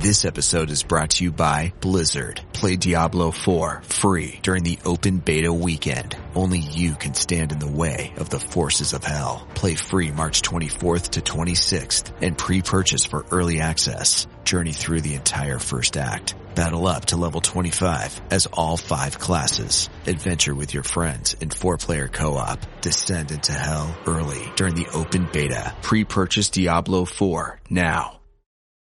This episode is brought to you by Blizzard. Play Diablo 4 free during the open beta weekend. Only you can stand in the way of the forces of hell. Play free March 24th to 26th and pre-purchase for early access. Journey through the entire first act. Battle up to level 25 as all five classes. Adventure with your friends in four-player co-op. Descend into hell early during the open beta. Pre-purchase Diablo 4 now.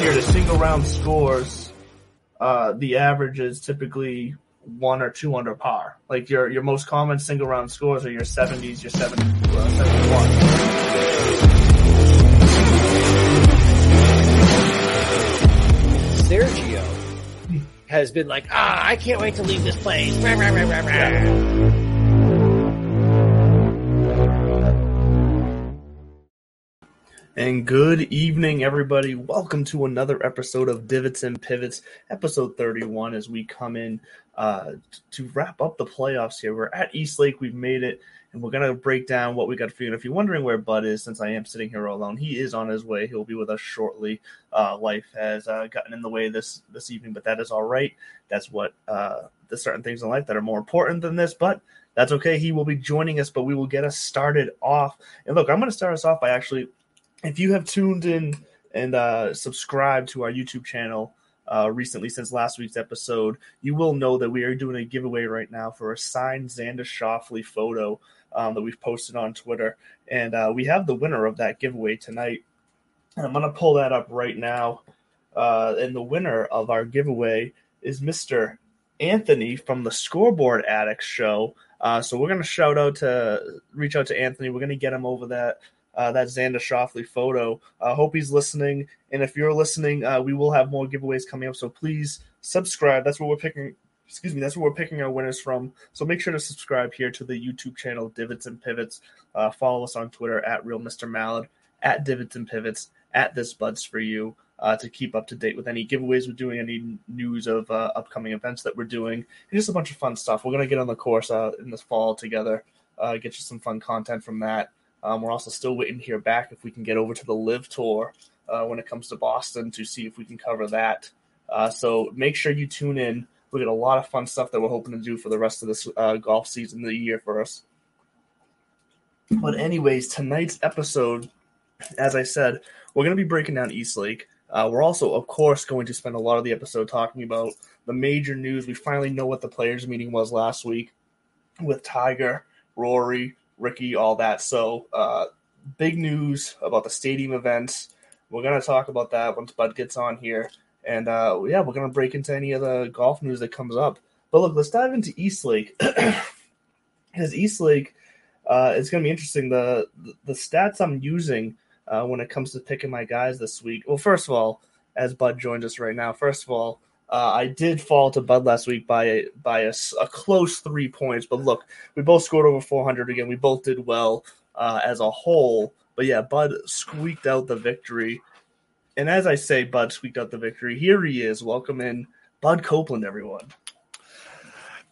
Here, the single round scores, uh, the average is typically one or two under par. Like your your most common single round scores are your 70s, your 70, uh, 71. Sergio has been like, ah, I can't wait to leave this place. Rah, rah, rah. And good evening, everybody. Welcome to another episode of Divots and Pivots, episode 31, as we come in uh, to wrap up the playoffs here. We're at East Lake. We've made it, and we're going to break down what we got for you. And if you're wondering where Bud is, since I am sitting here alone, he is on his way. He'll be with us shortly. Uh, life has uh, gotten in the way this, this evening, but that is all right. That's what uh, there's certain things in life that are more important than this, but that's okay. He will be joining us, but we will get us started off. And look, I'm going to start us off by actually if you have tuned in and uh, subscribed to our YouTube channel uh, recently since last week's episode, you will know that we are doing a giveaway right now for a signed Xander Schauffele photo um, that we've posted on Twitter. And uh, we have the winner of that giveaway tonight. And I'm going to pull that up right now. Uh, and the winner of our giveaway is Mr. Anthony from the Scoreboard Addicts show. Uh, so we're going to shout out to reach out to Anthony. We're going to get him over that uh, that Xander Schauffele photo. I uh, hope he's listening. And if you're listening, uh, we will have more giveaways coming up. So please subscribe. That's where we're picking. Excuse me. That's where we're picking our winners from. So make sure to subscribe here to the YouTube channel Divots and Pivots. Uh, follow us on Twitter at Real Mr. Mallard, at Divots and Pivots, at This Buds for You. Uh, to keep up to date with any giveaways we're doing, any news of uh, upcoming events that we're doing, and just a bunch of fun stuff. We're gonna get on the course in this fall together, get you some fun content from that. Um, we're also still waiting to hear back if we can get over to the LIV Tour uh, when it comes to Boston to see if we can cover that. Uh, so make sure you tune in. We got a lot of fun stuff that we're hoping to do for the rest of this uh, golf season, the year for us. But anyways, tonight's episode, as I said, we're going to be breaking down East Lake. Uh, we're also, of course, going to spend a lot of the episode talking about the major news. We finally know what the players' meeting was last week with Tiger, Rory, Ricky, all that. So, uh, big news about the stadium events. We're going to talk about that once Bud gets on here. And uh, yeah, we're going to break into any of the golf news that comes up. But look, let's dive into East Lake. Because East Lake, uh, it's going to be interesting. The, the the stats I'm using uh, when it comes to picking my guys this week. Well, first of all, as Bud joins us right now, first of all, uh, I did fall to Bud last week by by a, a, close three points. But look, we both scored over 400 again. We both did well uh, as a whole. But yeah, Bud squeaked out the victory. And as I say, Bud squeaked out the victory. Here he is. Welcome in, Bud Copeland, everyone.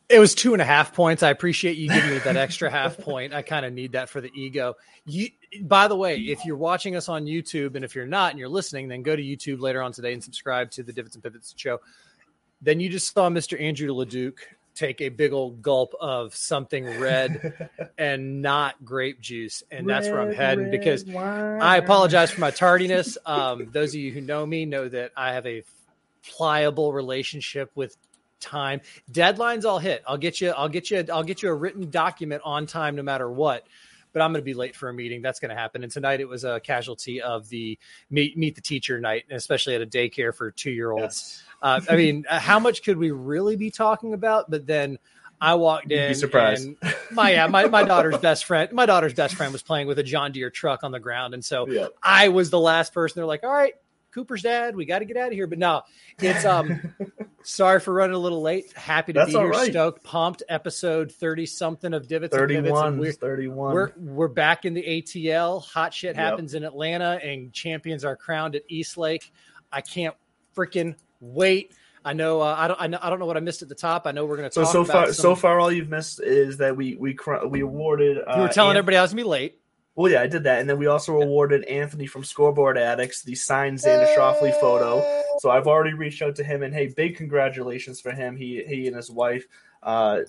It was two and a half points. I appreciate you giving me that extra half point. I kind of need that for the ego. You, by the way, if you're watching us on YouTube, and if you're not and you're listening, then go to YouTube later on today and subscribe to the Divots and Pivots show. Then you just saw Mr. Andrew LeDuc take a big old gulp of something red and not grape juice, and red, that's where I'm heading because wine. I apologize for my tardiness. Um, those of you who know me know that I have a pliable relationship with time. Deadlines I'll hit. I'll get you. I'll get you. I'll get you a written document on time, no matter what. But I'm going to be late for a meeting. That's going to happen. And tonight it was a casualty of the meet meet the teacher night, especially at a daycare for two year olds. Yes. Uh, I mean, uh, how much could we really be talking about? But then I walked in. You'd be surprised. my yeah, my, my daughter's best friend, my daughter's best friend was playing with a John Deere truck on the ground, and so yeah. I was the last person. They're like, "All right, Cooper's dad, we got to get out of here." But no, it's um. sorry for running a little late. Happy to That's be here. Right. Stoked, pumped. Episode thirty something of divots. Thirty-one. We're, Thirty-one. We're we're back in the ATL. Hot shit happens yep. in Atlanta, and champions are crowned at East Lake. I can't freaking wait. I know, uh, I don't, I know, I don't know what I missed at the top. I know we're going to so so far. Some... So far, all you've missed is that we we we awarded. Uh, you were telling everybody I was gonna be late. Well, yeah, I did that, and then we also awarded Anthony from Scoreboard Addicts the signed Xander Schauffele photo. So I've already reached out to him, and hey, big congratulations for him. He he and his wife uh,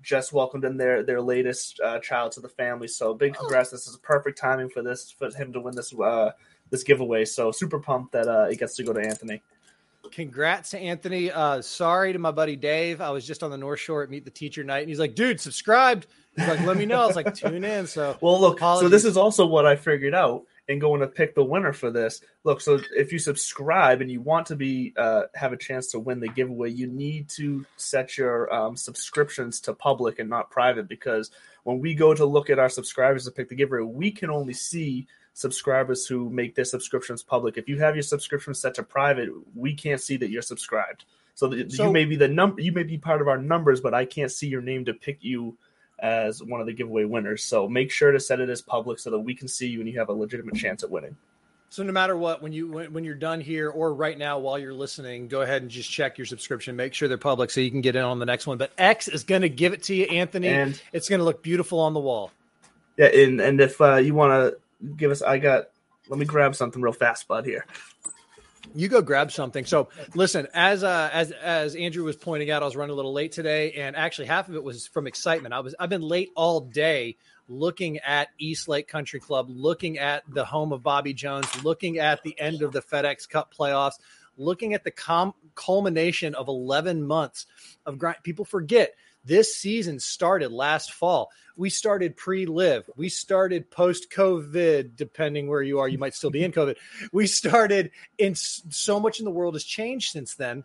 just welcomed in their their latest uh, child to the family. So big congrats! This is perfect timing for this for him to win this uh, this giveaway. So super pumped that uh, it gets to go to Anthony. Congrats to Anthony. Uh, sorry to my buddy Dave. I was just on the North Shore at Meet the Teacher night, and he's like, "Dude, subscribed." He's like, "Let me know." I was like, "Tune in." So, well, look. Apologies. So this is also what I figured out in going to pick the winner for this. Look, so if you subscribe and you want to be uh, have a chance to win the giveaway, you need to set your um, subscriptions to public and not private because when we go to look at our subscribers to pick the giveaway, we can only see subscribers who make their subscriptions public. If you have your subscription set to private, we can't see that you're subscribed. So, the, so you may be the number, you may be part of our numbers, but I can't see your name to pick you as one of the giveaway winners. So make sure to set it as public so that we can see you and you have a legitimate chance at winning. So no matter what, when you when, you're done here or right now while you're listening, go ahead and just check your subscription. Make sure they're public so you can get in on the next one. But X is going to give it to you, Anthony. And it's going to look beautiful on the wall. Yeah, and and if uh, you want to give us. I got. Let me grab something real fast, bud. Here. You go grab something. So listen, as uh, as as Andrew was pointing out, I was running a little late today, and actually half of it was from excitement. I was I've been late all day looking at East Lake Country Club, looking at the home of Bobby Jones, looking at the end of the FedEx Cup playoffs, looking at the com- culmination of 11 months of grind. People forget this season started last fall. We started pre LIV. We started post COVID, depending where you are. You might still be in COVID. We started in so much in the world has changed since then.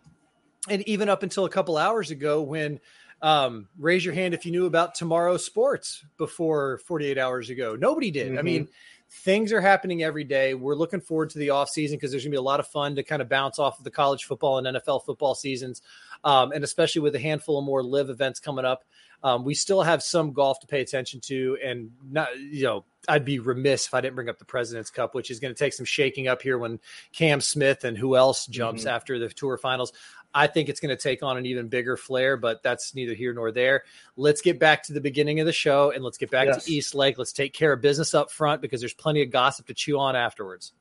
And even up until a couple hours ago, when um, raise your hand if you knew about tomorrow's sports before 48 hours ago. Nobody did. Mm-hmm. I mean, things are happening every day. We're looking forward to the off season because there's going to be a lot of fun to kind of bounce off of the college football and NFL football seasons um, and especially with a handful of more LIV events coming up. Um, we still have some golf to pay attention to, and not you know I'd be remiss if I didn't bring up the President's Cup, which is going to take some shaking up here when Cam Smith and who else jumps mm-hmm. after the Tour Finals. I think it's going to take on an even bigger flair, but that's neither here nor there. Let's get back to the beginning of the show and let's get back yes. to East Lake. Let's take care of business up front because there's plenty of gossip to chew on afterwards.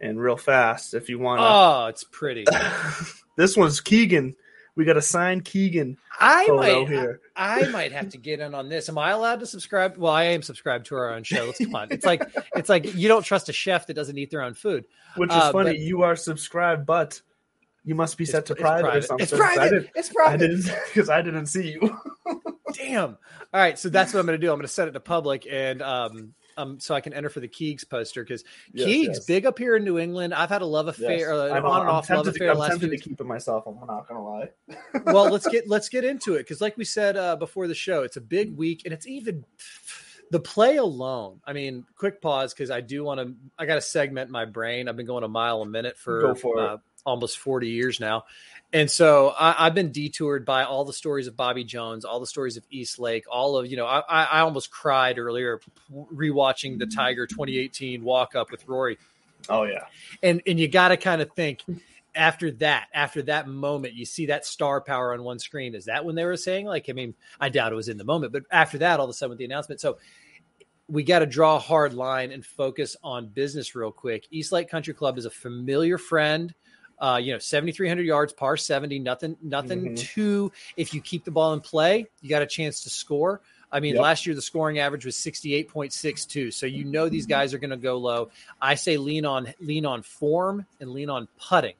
And real fast, if you want. To oh, it's pretty. this one's Keegan we got to sign Keegan. I might, here. I, I, might have to get in on this. Am I allowed to subscribe? Well, I am subscribed to our own show. Let's come on. It's like it's like you don't trust a chef that doesn't eat their own food. Which is uh, funny. But, you are subscribed, but you must be set to private, private, or something. It's private. It's private. I because I didn't see you. Damn. All right, so that's what I'm going to do. I'm going to set it to public, and um, um, so I can enter for the Keegs poster because yes, Keegs yes. big up here in New England. I've had a love affair, yes. uh, on and off love affair. I'm tempted to keep it myself. I'm not gonna lie. well, let's get let's get into it because, like we said uh, before the show, it's a big week and it's even the play alone. I mean, quick pause because I do want to. I got to segment my brain. I've been going a mile a minute for, for uh, almost forty years now, and so I, have been detoured by all the stories of Bobby Jones, all the stories of East Lake, all of you know. I, I almost cried earlier rewatching the mm-hmm. Tiger 2018 walk up with Rory. Oh yeah, and and you got to kind of think after that, after that moment, you see that star power on one screen. Is that when they were saying like? I mean, I doubt it was in the moment, but after that, all of a sudden with the announcement, so we got to draw a hard line and focus on business real quick. East Lake Country Club is a familiar friend. Uh, you know, 7,300 yards, par 70, nothing, nothing mm-hmm. too. If you keep the ball in play, you got a chance to score. I mean, yep. last year the scoring average was 68.62. So you know these guys are going to go low. I say lean on lean on form and lean on putting.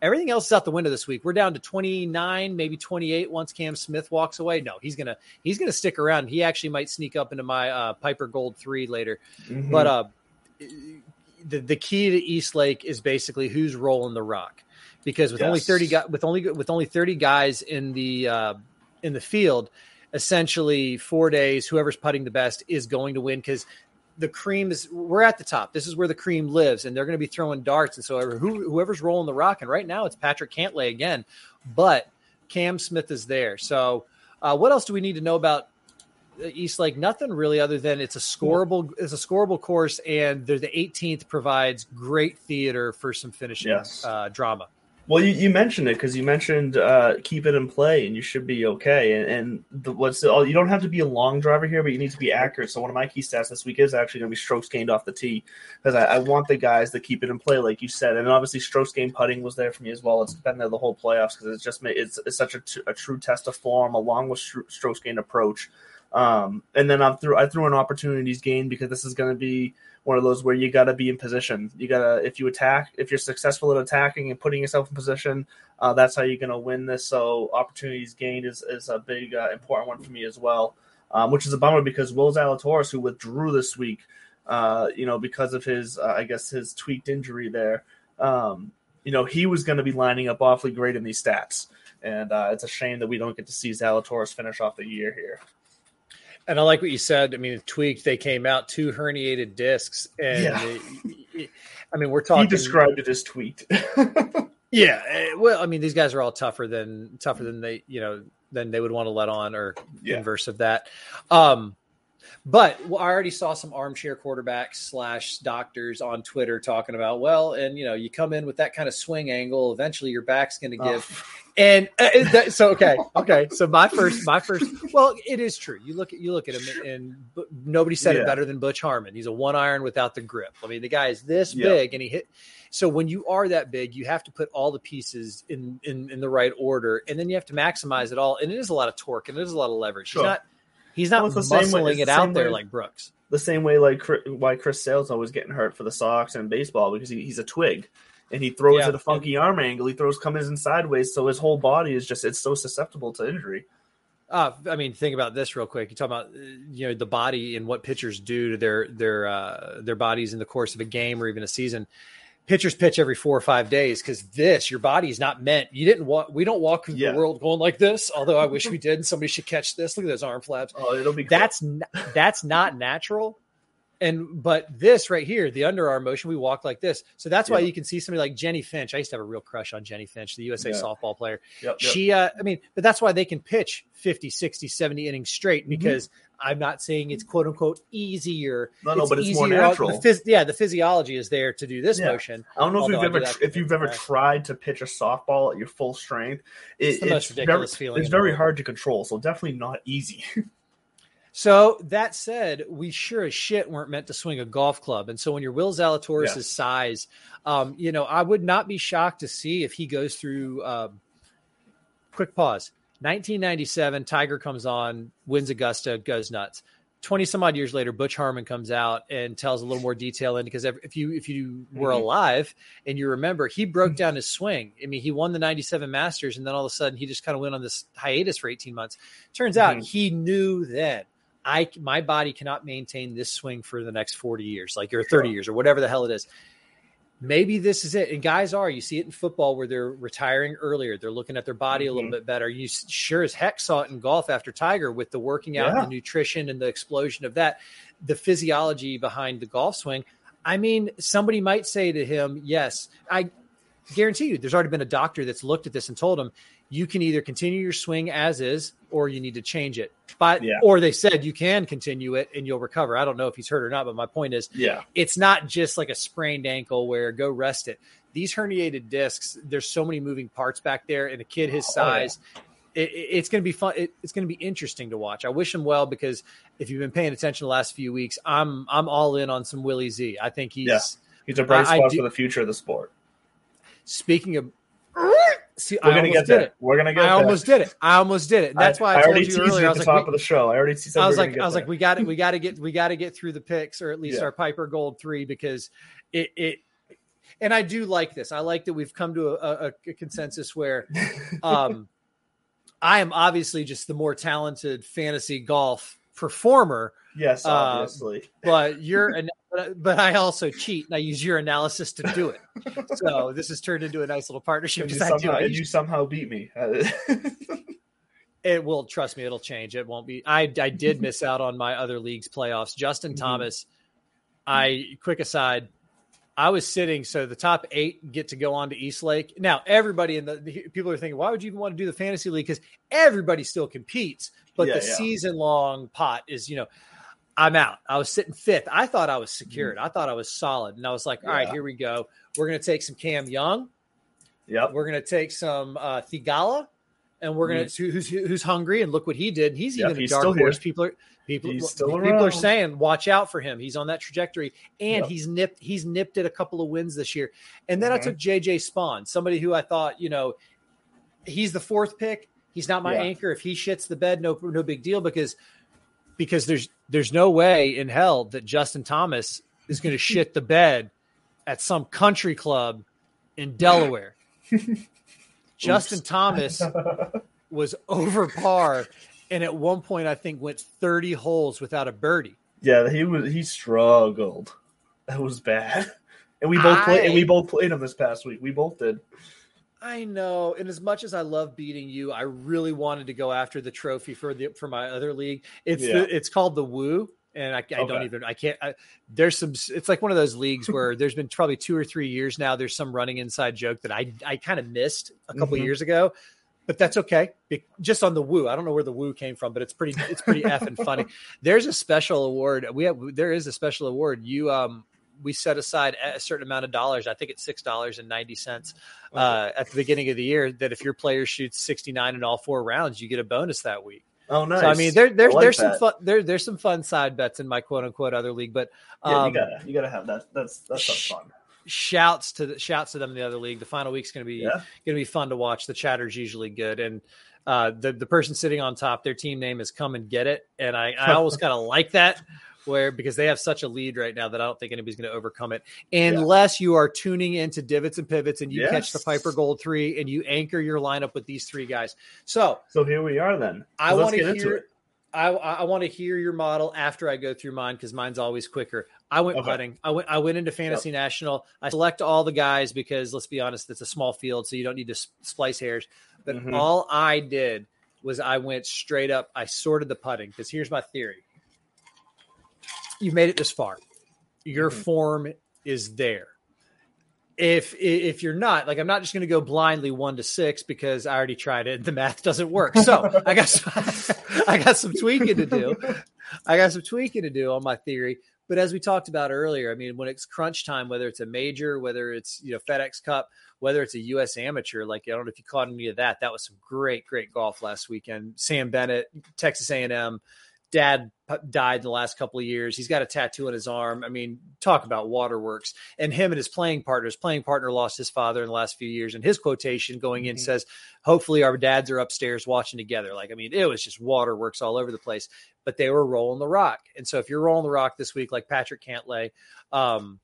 Everything else is out the window this week. We're down to 29, maybe 28 once Cam Smith walks away. No, he's gonna he's gonna stick around. He actually might sneak up into my uh, Piper Gold three later. Mm-hmm. But uh, the the key to East Lake is basically who's rolling the rock, because with yes. only 30 guys with only with only 30 guys in the uh, in the field, essentially four days, whoever's putting the best is going to win because the cream is we're at the top. This is where the cream lives, and they're going to be throwing darts. And so who, whoever's rolling the rock, and right now it's Patrick Cantlay again, but Cam Smith is there. So uh, what else do we need to know about East Lake? Nothing really, other than it's a scoreable it's a scoreable course, and the 18th provides great theater for some finishing yes. uh, drama. Well, you, you mentioned it because you mentioned uh, keep it in play and you should be okay. And, and the, what's the, you don't have to be a long driver here, but you need to be accurate. So one of my key stats this week is actually going to be strokes gained off the tee because I, I, want the guys to keep it in play, like you said. And obviously, strokes gained putting was there for me as well. It's been there the whole playoffs because it's just it's, it's such a, t- a true test of form along with strokes gained approach. Um, and then I threw I threw an opportunities gained because this is going to be one of those where you got to be in position. You got to if you attack, if you're successful at attacking and putting yourself in position, uh, that's how you're going to win this. So opportunities gained is is a big uh, important one for me as well, um, which is a bummer because Will Zalatoris, who withdrew this week, uh, you know, because of his uh, I guess his tweaked injury there, um, you know, he was going to be lining up awfully great in these stats. And uh, it's a shame that we don't get to see Zalatoris finish off the year here. And I like what you said. I mean, tweaked. They came out two herniated discs, and yeah. it, I mean, we're talking. He described it as tweaked. yeah, eh, well, I mean, these guys are all tougher than tougher than they, you know, than they would want to let on, or yeah. inverse of that. Um, but I already saw some armchair quarterbacks slash doctors on Twitter talking about, well, and you know, you come in with that kind of swing angle, eventually your back's going to give. Oh. And uh, that, so, okay, okay. So my first, my first, well, it is true. You look at you look at him, and, and nobody said yeah. it better than Butch Harmon. He's a one iron without the grip. I mean, the guy is this big, and he hit. So when you are that big, you have to put all the pieces in, in in the right order, and then you have to maximize it all. And it is a lot of torque, and it is a lot of leverage. Sure. He's not He's not well, muscling it out there like Brooks. The same way, like why Chris Sale's always getting hurt for the Sox and baseball because he, he's a twig, and he throws yeah. at a funky arm angle. He throws comes in sideways, so his whole body is just it's so susceptible to injury. Uh, I mean, think about this real quick. You talk about you know the body and what pitchers do to their their uh, their bodies in the course of a game or even a season pitchers pitch every four or five days because this your body is not meant you didn't walk we don't walk through yeah. the world going like this although i wish we did and somebody should catch this look at those arm flaps oh it'll be cool. that's that's not natural and but this right here the underarm motion we walk like this so that's why you can see somebody like Jenny finch i used to have a real crush on Jenny finch the usa yeah. softball player yep, yep. she uh, i mean but that's why they can pitch 50 60 70 innings straight mm-hmm. because mm-hmm I'm not saying it's quote unquote easier. No, no, it's but it's more natural. The phys- yeah, the physiology is there to do this yeah. motion. I don't know if you've ever if you've ever tried to pitch a softball at your full strength. It, it's the most ridiculous very, feeling. It's very hard to control, so definitely not easy. So that said, we sure as shit weren't meant to swing a golf club. And so when you're Will Zalatoris' yeah. size, um, you know, I would not be shocked to see if he goes through. Um, quick pause. 1997, Tiger comes on, wins Augusta, goes nuts. 20 some odd years later, Butch Harmon comes out and tells a little more detail in because if you if you were mm-hmm. alive and you remember, he broke down his swing. I mean, he won the 97 Masters and then all of a sudden he just kind of went on this hiatus for 18 months. Turns out mm-hmm. he knew then I my body cannot maintain this swing for the next 40 years, like or 30 sure. years or whatever the hell it is maybe this is it. And guys are, you see it in football where they're retiring earlier. They're looking at their body a little Mhm. bit better. You sure as heck saw it in golf after Tiger with the working out, Yeah. and the nutrition, and the explosion of that, the physiology behind the golf swing. I mean, somebody might say to him, yes, I guarantee you, there's already been a doctor that's looked at this and told him, you can either continue your swing as is or you need to change it. But, Yeah. or they said you can continue it and you'll recover. I don't know if he's hurt or not, but my point is, Yeah. it's not just like a sprained ankle where go rest it. These herniated discs, there's so many moving parts back there, and a kid his Oh, yeah. size, it, it- it's going to be fun. It, it's going to be interesting to watch. I wish him well because if you've been paying attention the last few weeks, I'm I'm all in on some Willie Z. I think he's Yeah. He's a bright I- I spot do- for the future of the sport. speaking of. See, We're I gonna almost get did it. We're gonna get I almost did it. I almost did it. That's why I, told you earlier. I was the like, top we- of the show. I already said I was like, I was there. like, we got it. We got to get, we got to get through the picks, or at least Yeah. our Piper Gold three, because it, it, and I do like this. I like that we've come to a, a, a consensus where, um, I am obviously just the more talented fantasy golf performer, yes, uh, obviously. but you're, an, but, I also cheat and I use your analysis to do it. So this has turned into a nice little partnership. you, because I do. somehow, you somehow beat me. It will trust me. It'll change. It won't be. I I did miss out on my other league's playoffs. Justin Mhm. Thomas. I quick aside. I was sitting, so the top eight get to go on to East Lake. Now, everybody in the, the people are thinking, why would you even want to do the fantasy league? Because everybody still competes, but Yeah, the yeah. season long pot is, you know, I'm out. I was sitting fifth. I thought I was secured. I thought I was solid, and I was like, all right, Yeah. here we go. We're going to take some Cam Young. yep. We're going to take some uh, Theegala, and we're going to who's who's hungry. And look what he did. He's. Yep, even a he's dark still horse. People are people people around. are saying watch out for him. He's on that trajectory, and Yep. he's nipped he's nipped at a couple of wins this year. And then I Mhm. took JJ Spaun, somebody who I thought you know he's the fourth pick. He's not my Yeah. anchor. If he shits the bed, no no big deal because because there's there's no way in hell that Justin Thomas is going to shit the bed at some country club in Delaware. Justin Thomas was over par and at one point I think went 30 holes without a birdie. Yeah, he was he struggled. That was bad. And we both played and we both played him this past week. We both did. I know, and as much as I love beating you, I really wanted to go after the trophy for the for my other league. It's Yeah. the, it's called the Woo, and I, I don't even I can't. I, there's some. It's like one of those leagues where there's been probably two or three years now. There's some running inside joke that I I kind of missed a couple Mhm. years ago, but that's okay. Be- Just on the Woo, I don't know where the Woo came from, but it's pretty it's pretty effing funny. There's a special award. We have there is a special award. You um we set aside a certain amount of dollars. I think it's six dollars and ninety cents uh, at the beginning of the year. That if your player shoots sixty nine in all four rounds, you get a bonus that week. Oh nice. So I mean, there, there's I like there's some that. fun there, there's some fun side bets in my quote unquote other league, but Yeah, um, you gotta you gotta have that. That's that's sh- fun. shouts to the shouts to them in the other league. The final week's going to be Yeah. to be fun to watch. The chatter's usually good, and uh, the the person sitting on top, their team name is Come and Get It, and I I always kind of like that. Where because they have such a lead right now that I don't think anybody's going to overcome it unless you are tuning into divots and pivots and you catch the Piper Gold three and you anchor your lineup with these three guys. So So here we are then. I want to hear. I, I want to hear your model after I go through mine because mine's always quicker. I went Okay. putting. I went. I went into Fantasy National. I select all the guys because let's be honest, it's a small field, so you don't need to splice hairs. But Mhm. all I did was I went straight up. I sorted the putting because here's my theory. You made it this far. Your Mhm. form is there. If if you're not like I'm not just going to go blindly one to six because I already tried it. The math doesn't work. So I got some, I got some tweaking to do. I got some tweaking to do on my theory. But as we talked about earlier, I mean, when it's crunch time, whether it's a major, whether it's you know FedEx Cup, whether it's a U.S. Amateur, like I don't know if you caught any of that. That was some great, great golf last weekend. Sam Bennett, Texas A&M, dad died in the last couple of years. He's got a tattoo on his arm. I mean, talk about waterworks. And him and his playing partner, his playing partner lost his father in the last few years. And his quotation going in Mhm. says, hopefully our dads are upstairs watching together. Like, I mean, it was just waterworks all over the place, but they were rolling the rock. And so if you're rolling the rock this week, like Patrick Cantlay, um,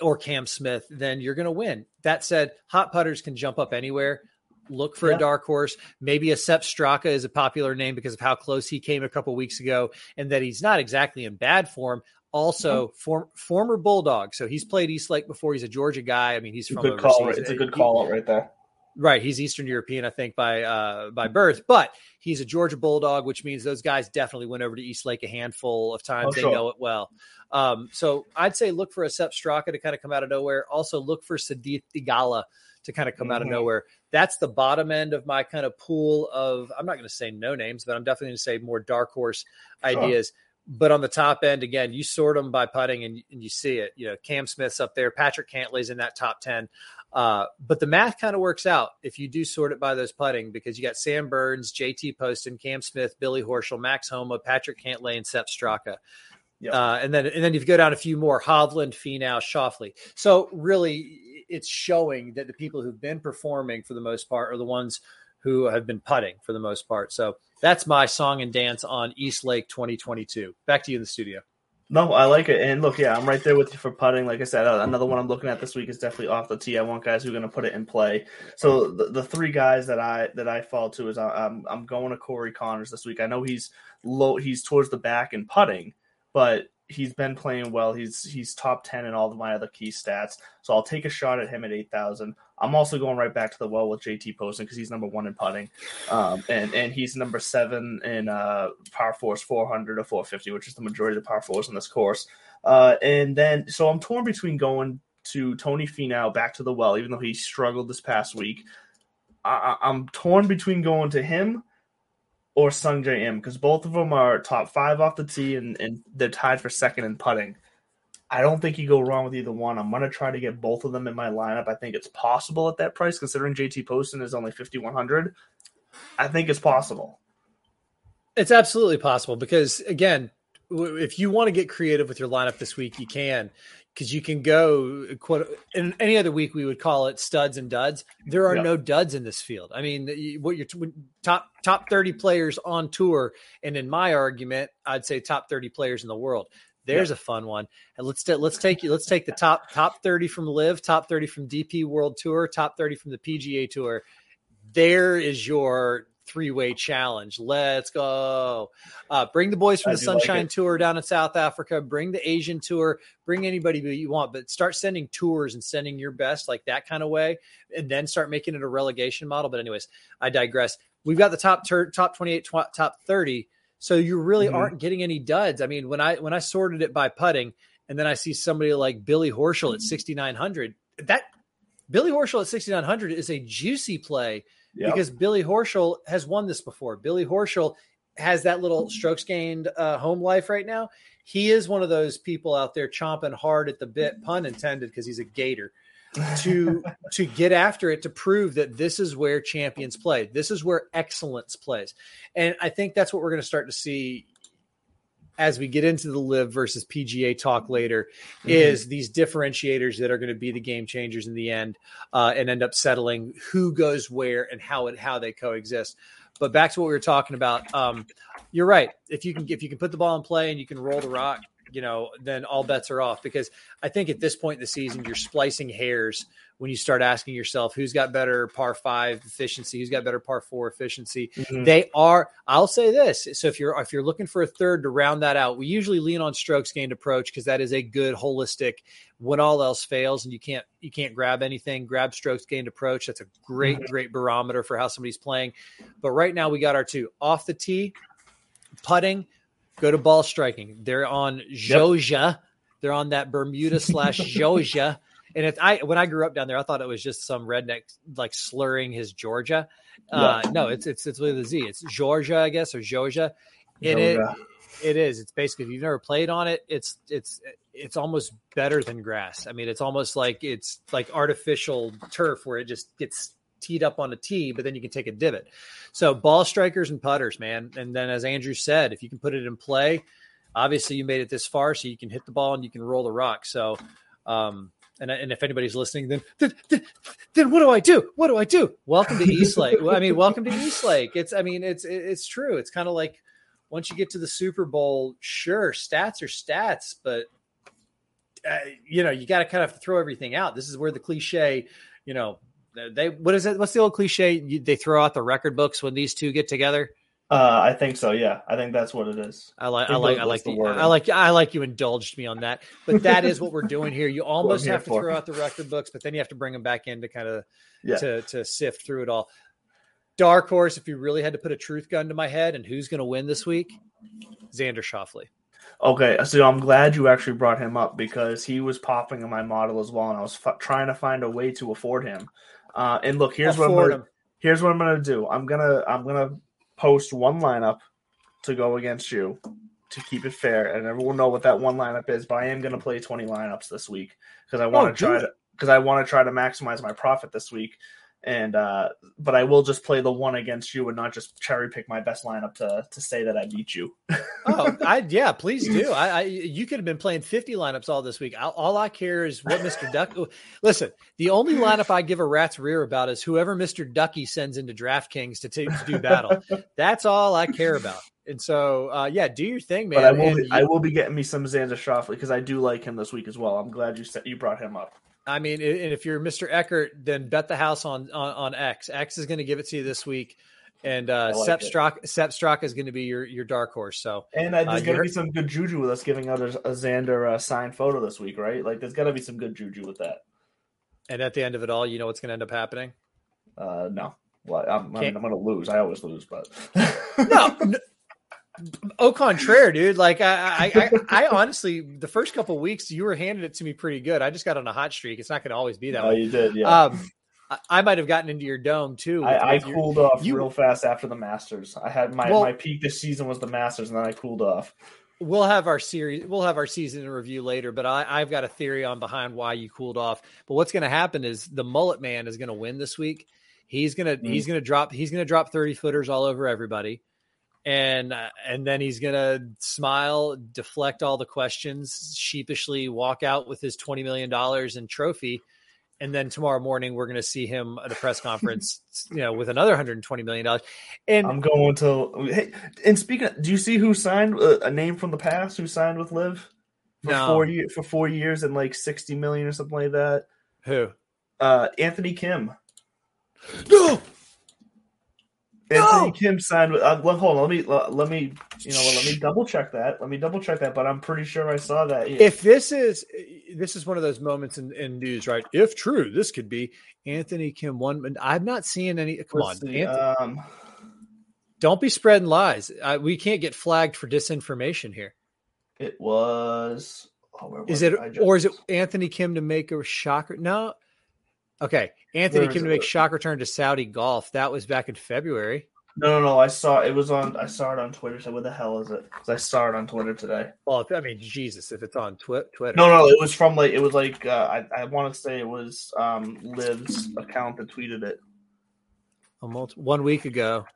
or Cam Smith, then you're going to win. That said, hot putters can jump up anywhere. Look for Yeah. a dark horse. Maybe a Sepp Straka is a popular name because of how close he came a couple weeks ago and that he's not exactly in bad form. Also, form, former Bulldog. So he's played East Lake before. He's a Georgia guy. I mean, he's from good call. It's a good call out right there. Right, he's Eastern European, I think, by uh, by birth, but he's a Georgia Bulldog, which means those guys definitely went over to East Lake a handful of times. Oh, they sure. know it well. Um, so I'd say look for a Sepp Straka to kind of come out of nowhere. Also look for Sahith Theegala to kind of come out of Mhm. nowhere. That's the bottom end of my kind of pool of. I'm not going to say no names, but I'm definitely going to say more dark horse Sure. ideas. But on the top end, again, you sort them by putting and, and you see it. You know, Cam Smith's up there, Patrick Cantlay's in that top 10. Uh, but the math kind of works out if you do sort it by those putting because you got Sam Burns, JT Poston, Cam Smith, Billy Horschel, Max Homa, Patrick Cantlay, and Sepp Straka. Yep. Uh, and then and then you go down a few more Hovland, Finau, Schauffele. So really, it's showing that the people who've been performing for the most part are the ones who have been putting for the most part. So that's my song and dance on East Lake 2022. Back to you in the studio. No, I like it. And look, yeah, I'm right there with you for putting. Like I said, uh, another one I'm looking at this week is definitely off the tee. I want guys who are going to put it in play. So the, the three guys that I that I fall to is I- I'm I'm going to Corey Conners this week. I know he's low, he's towards the back in putting, but he's been playing well. He's he's top ten in all of my other key stats. So I'll take a shot at him at eight thousand. I'm also going right back to the well with JT Poston because he's number one in putting, um, and and he's number seven in uh, par fours 400 or 450, which is the majority of the par fours in this course. Uh, and then so I'm torn between going to Tony Finau back to the well, even though he struggled this past week. I- I'm torn between going to him or Sungjae Im because both of them are top five off the tee and, and they're tied for second in putting. I don't think you go wrong with either one. I'm gonna try to get both of them in my lineup. I think it's possible at that price, considering JT Poston is only 5100. I think it's possible. It's absolutely possible because again, if you want to get creative with your lineup this week, you can because you can go quote in any other week we would call it studs and duds. There are Yeah. no duds in this field. I mean, what you're top top 30 players on tour and in my argument, I'd say top 30 players in the world. There's a fun one. And let's let's take you let's take the top top 30 from LIV, top 30 from DP World Tour, top 30 from the PGA Tour. There is your three-way challenge. Let's go. Uh, bring the boys from I the do like Sunshine. Tour down in South Africa. Bring the Asian Tour. Bring anybody that you want, but start sending tours and sending your best like that kind of way, and then start making it a relegation model. But anyways, I digress. We've got the top tur- top twenty-eight, tw- top thirty. So you really Mhm. aren't getting any duds. I mean, when I when I sorted it by putting, and then I see somebody like Billy Horschel at sixty nine hundred, that Billy Horschel at sixty nine hundred is a juicy play Yeah. because Billy Horschel has won this before. Billy Horschel has that little strokes gained uh, home life right now. He is one of those people out there chomping hard at the bit, pun intended, because he's a gator, to to get after it to prove that this is where champions play. This is where excellence plays, and I think that's what we're going to start to see as we get into the LIV versus PGA talk later Mm-hmm. is these differentiators that are going to be the game changers in the end uh, and end up settling who goes where and how it how they coexist. But back to what we were talking about, um, you're right. If you can if you can put the ball in play and you can roll the rock, you know, then all bets are off. Because I think at this point in the season, you're splicing hairs when you start asking yourself who's got better par five efficiency, who's got better par four efficiency. Mhm. They are. I'll say this. So if you're if you're looking for a third to round that out, we usually lean on strokes gained approach because that is a good holistic. When all else fails and you can't you can't grab anything, grab strokes gained approach. That's a great great barometer for how somebody's playing. But right now we got our two off the tee, putting. Go to ball striking. They're on zoysia. They're on that Bermuda slash zoysia. And if I when I grew up down there, I thought it was just some redneck like slurring his Georgia. Uh, no, it's it's it's with a Z. It's Georgia, I guess, or Georgia. And it Georgia. it is. It's basically if you've never played on it, it's it's it's almost better than grass. I mean, it's almost like it's like artificial turf where it just gets teed up on a tee, but then you can take a divot. So ball strikers and putters, man. And then as Andrew said, if you can put it in play, obviously you made it this far, so you can hit the ball and you can roll the rock. So um and, and if anybody's listening, then, then then then what do I do? What do I do? Welcome to East Lake. I mean, welcome to East Lake. It's I mean, it's it's true. It's kind of like once you get to the Super Bowl, sure, stats are stats, but uh, you know you got to kind of throw everything out. This is where the cliche, you know, they what is it? What's the old cliche? You, they throw out the record books when these two get together. Uh, I think so. Yeah, I think that's what it is. I like, I like, I like the the, wording. I like, I like you indulged me on that. But that is what we're doing here. You almost have to for. throw out the record books, but then you have to bring them back in to kind of Yeah. to to sift through it all. Dark horse. If you really had to put a truth gun to my head, and who's going to win this week? Xander Schauffele. Okay, so I'm glad you actually brought him up because he was popping in my model as well, and I was f- trying to find a way to afford him. Uh, and look, here's what I'm gonna, him. here's what I'm gonna do. I'm gonna I'm gonna post one lineup to go against you to keep it fair, and everyone know what that one lineup is. But I am gonna play 20 lineups this week because I want Oh, to try to because I want to try to maximize my profit this week. And uh, but I will just play the one against you and not just cherry pick my best lineup to to say that I beat you. Oh, I yeah, please do. I, I you could have been playing 50 lineups all this week. I, all I care is what Mr. Duck. Listen, the only lineup I give a rat's rear about is whoever Mr. Ducky sends into DraftKings to, ta- to do battle. That's all I care about. And so, uh, yeah, do your thing, man. But I will, be, you- I will be getting me some Xander Schauffele because I do like him this week as well. I'm glad you said you brought him up. I mean, and if you're Mr. Eckert, then bet the house on on, on X. X is going to give it to you this week, and uh, I like Sepp. Straka, Sepp Straka is going to be your your dark horse. So And uh, there's you going to be some good juju with us giving out a, a Xander uh, signed photo this week, right? Like, there's got to be some good juju with that. and at the end of it all, you know what's going to end up happening? Uh, no, well, I'm, I mean, Can't- I'm going to lose. I always lose, but No, no au contraire, dude. Like I, I, I, I honestly, the first couple weeks you were handing it to me pretty good. I just got on a hot streak. It's not going to always be that oh, way. you did, yeah. Um, I, I might have gotten into your dome too. I, I your- cooled off you- real fast after the Masters. I had my, Well- my peak this season was the Masters, and then I cooled off. We'll have our series. We'll have our season in review later. But I, I've got a theory on behind why you cooled off. But what's going to happen is the mullet man is going to win this week. He's gonna Mm. he's gonna drop he's gonna drop thirty footers all over everybody, and uh, and then he's gonna smile, deflect all the questions, sheepishly walk out with his twenty million dollars in trophy, and then tomorrow morning we're gonna see him at a press conference, you know, with another hundred and twenty million dollars. And I'm going to. Hey, and speaking, of, do you see who signed uh, a name from the past? Who signed with LIV for No. four years for four years and like sixty million or something like that? who? Uh, Anthony Kim. No, Anthony No! Kim signed with. Uh, well, hold on. Let me let, let me you know let me double check that. Let me double check that. But I'm pretty sure I saw that. if this is this is one of those moments in, in news, right? If true, this could be Anthony Kim one. I'm not seeing any. Come Let's on, see, Anthony, um, don't be spreading lies. I, we can't get flagged for disinformation here. it was. Oh, where Is it or is it Anthony Kim to make a shocker? No. Okay, Anthony Kim to it? make shock return to Saudi golf. That was back in February. No, no, no. I saw it was on. I saw it on Twitter. So what the hell is it? 'Cause I saw it on Twitter today. Well, I mean, Jesus, if it's on twi- Twitter. No, no, it was from like it was like uh, I I want to say it was um Liv's account that tweeted it. Almost one week ago.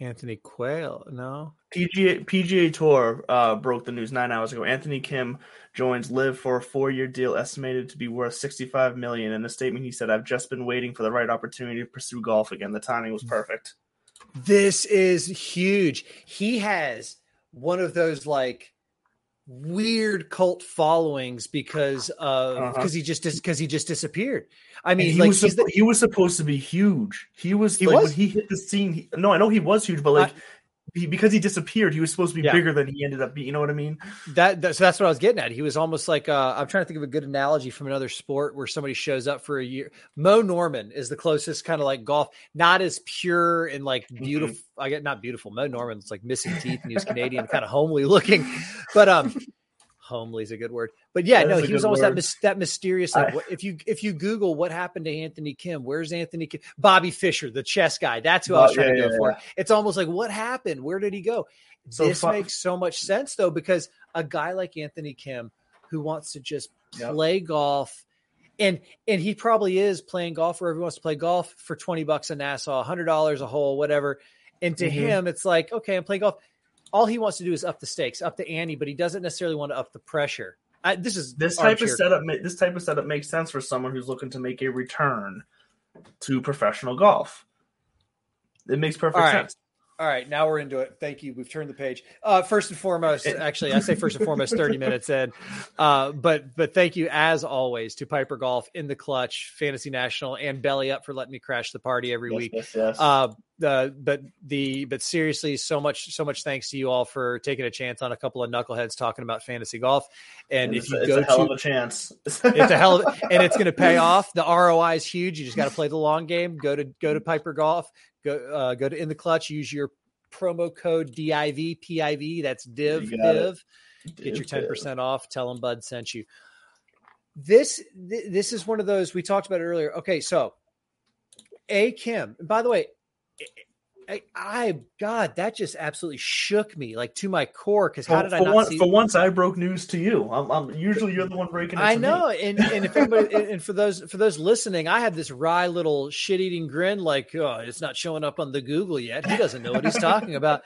Anthony Quayle, no. PGA PGA Tour uh, broke the news nine hours ago. Anthony Kim joins LIV for a four-year deal estimated to be worth 65 million. In a statement, he said, "I've just been waiting for the right opportunity to pursue golf again. The timing was perfect." This is huge. He has one of those like weird cult followings because of Uh-huh. because he just because he just disappeared. I I mean, he like was the, he was supposed to be huge. He was He like was? when he hit the scene. He, no, I know he was huge, but like. He, because he disappeared, he was supposed to be Yeah. bigger than he ended up being. You know what I mean? that, that so that's what I was getting at. He was almost like uh, I'm trying to think of a good analogy from another sport where somebody shows up for a year. Moe Norman is the closest kind of like golf, not as pure and like Mm-hmm. beautiful. I get not beautiful. Moe Norman's like missing teeth and he was Canadian, kind of homely looking, but um. Homely is a good word, but yeah, That no, he was almost that mis- that mysterious. Like, I- what, if you if you Google what happened to Anthony Kim, where's Anthony Kim? Bobby Fischer, the chess guy. That's who I was trying yeah, to go yeah, for. yeah. It's almost like what happened? Where did he go? So this fu- makes so much sense though, because a guy like Anthony Kim who wants to just Yep. play golf and and he probably is playing golf wherever he wants to play golf for 20 bucks a Nassau, hundred dollars a hole, whatever. And to Mhm. him, it's like, okay, I'm playing golf. All he wants to do is up the stakes, up the ante, but he doesn't necessarily want to up the pressure. I, this is This type of setup, ma- this type of setup makes sense for someone who's looking to make a return to professional golf. It makes perfect All right. sense. All right, now we're into it. Thank you. We've turned the page. Uh, first and foremost, actually, I say first and foremost, thirty minutes in. Uh, but but thank you as always to Piper Golf in the clutch, Fantasy National, and Belly Up for letting me crash the party every Yes, week. yes, yes. Uh, uh, but the but seriously, so much so much thanks to you all for taking a chance on a couple of knuckleheads talking about fantasy golf. And, And if you it's go a hell to of a chance. it's a hell of and it's going to pay off. The ROI is huge. You just got to play the long game. Go to go to Piper Golf. Go uh, go to in the clutch. Use your promo code DIV PIV. That's div got it. div. Get your ten percent off. Tell them Bud sent you. This th- this is one of those we talked about earlier. Okay, so A Kim. By the way, I, I God, that just absolutely shook me like to my core. Because how For, did I for not one- see? for once, I broke news to you. I'm, I'm usually you're the one breaking. It I know, and, and if anybody, and for those for those listening, I had this wry little shit eating grin, like oh, it's not showing up on the Google yet. He doesn't know what he's talking about.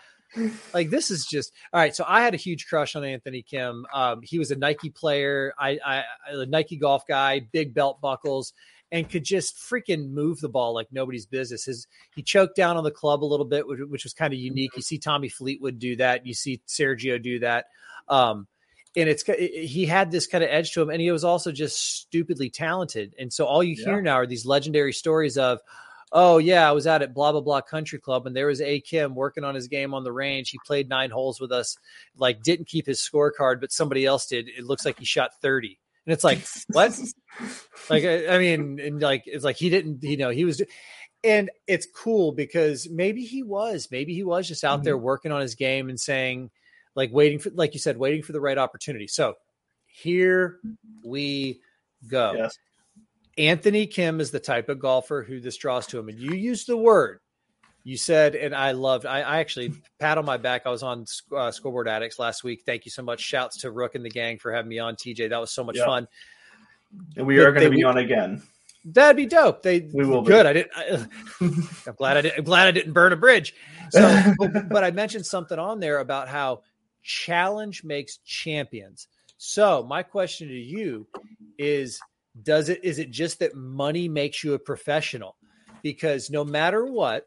Like this is just all right. So I had a huge crush on Anthony Kim. Um, he was a Nike player, I, I a Nike golf guy, big belt buckles, and could just freaking move the ball like nobody's business. His he choked down on the club a little bit, which, which was kind of unique. You see Tommy Fleetwood do that. You see Sergio do that. Um, and it's he had this kind of edge to him, and he was also just stupidly talented. And so all you Yeah. hear now are these legendary stories of, oh yeah, I was out at blah blah blah country club, and there was A Kim working on his game on the range. He played nine holes with us, like didn't keep his scorecard, but somebody else did. It looks like he shot thirty, and it's like what? like I, I mean, and like it's like he didn't, you know, he was. And it's cool because maybe he was, maybe he was just out there mm-hmm. working on his game and saying, like waiting for, like you said, waiting for the right opportunity. So here we go. Yes. Anthony Kim is the type of golfer who this draws to him. And you use the word. You said, and I loved. I, I actually pat on my back. I was on uh, Scoreboard Addicts last week. Thank you so much. Shouts to Rook and the gang for having me on. TJ, that was so much Yeah. fun. And we are going to be on again. That'd be dope. They We will be. good. I didn't. I, I'm glad I didn't. I'm glad I didn't burn a bridge. So, but, but I mentioned something on there about how challenge makes champions. So my question to you is: Does it? Is it just that money makes you a professional? Because no matter what,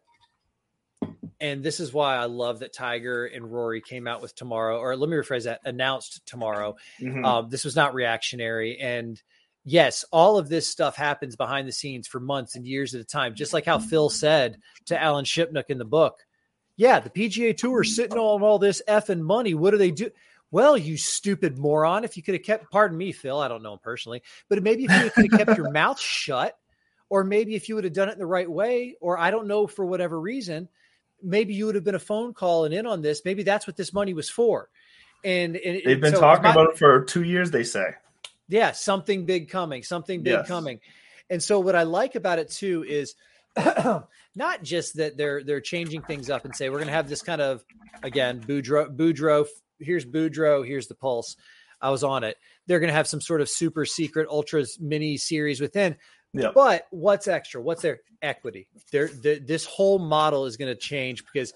and this is why I love that Tiger and Rory came out with tomorrow, or let me rephrase that, announced tomorrow. Mhm. Um, this was not reactionary. And yes, all of this stuff happens behind the scenes for months and years at a time, just like how Phil said to Alan Shipnuck in the book. Yeah, the PGA Tour is sitting on all this effing money. What do they do? Well, you stupid moron. If you could have kept, pardon me, Phil, I don't know him personally, but maybe if you could have kept your mouth shut, or maybe if you would have done it in the right way, or I don't know, for whatever reason, maybe you would have been a phone call and in on this. Maybe that's what this money was for. And, and They've been so talking my- about it for two years. They say. yeah, something big coming, something big Yes. coming. And so what I like about it too is not just that they're they're changing things up and say we're going to have this kind of again Boudreaux Boudreaux here's Boudreaux here's the pulse. I was on it. They're going to have some sort of super secret ultras mini series within. Yeah. But what's extra? What's their equity? There, the, this whole model is going to change because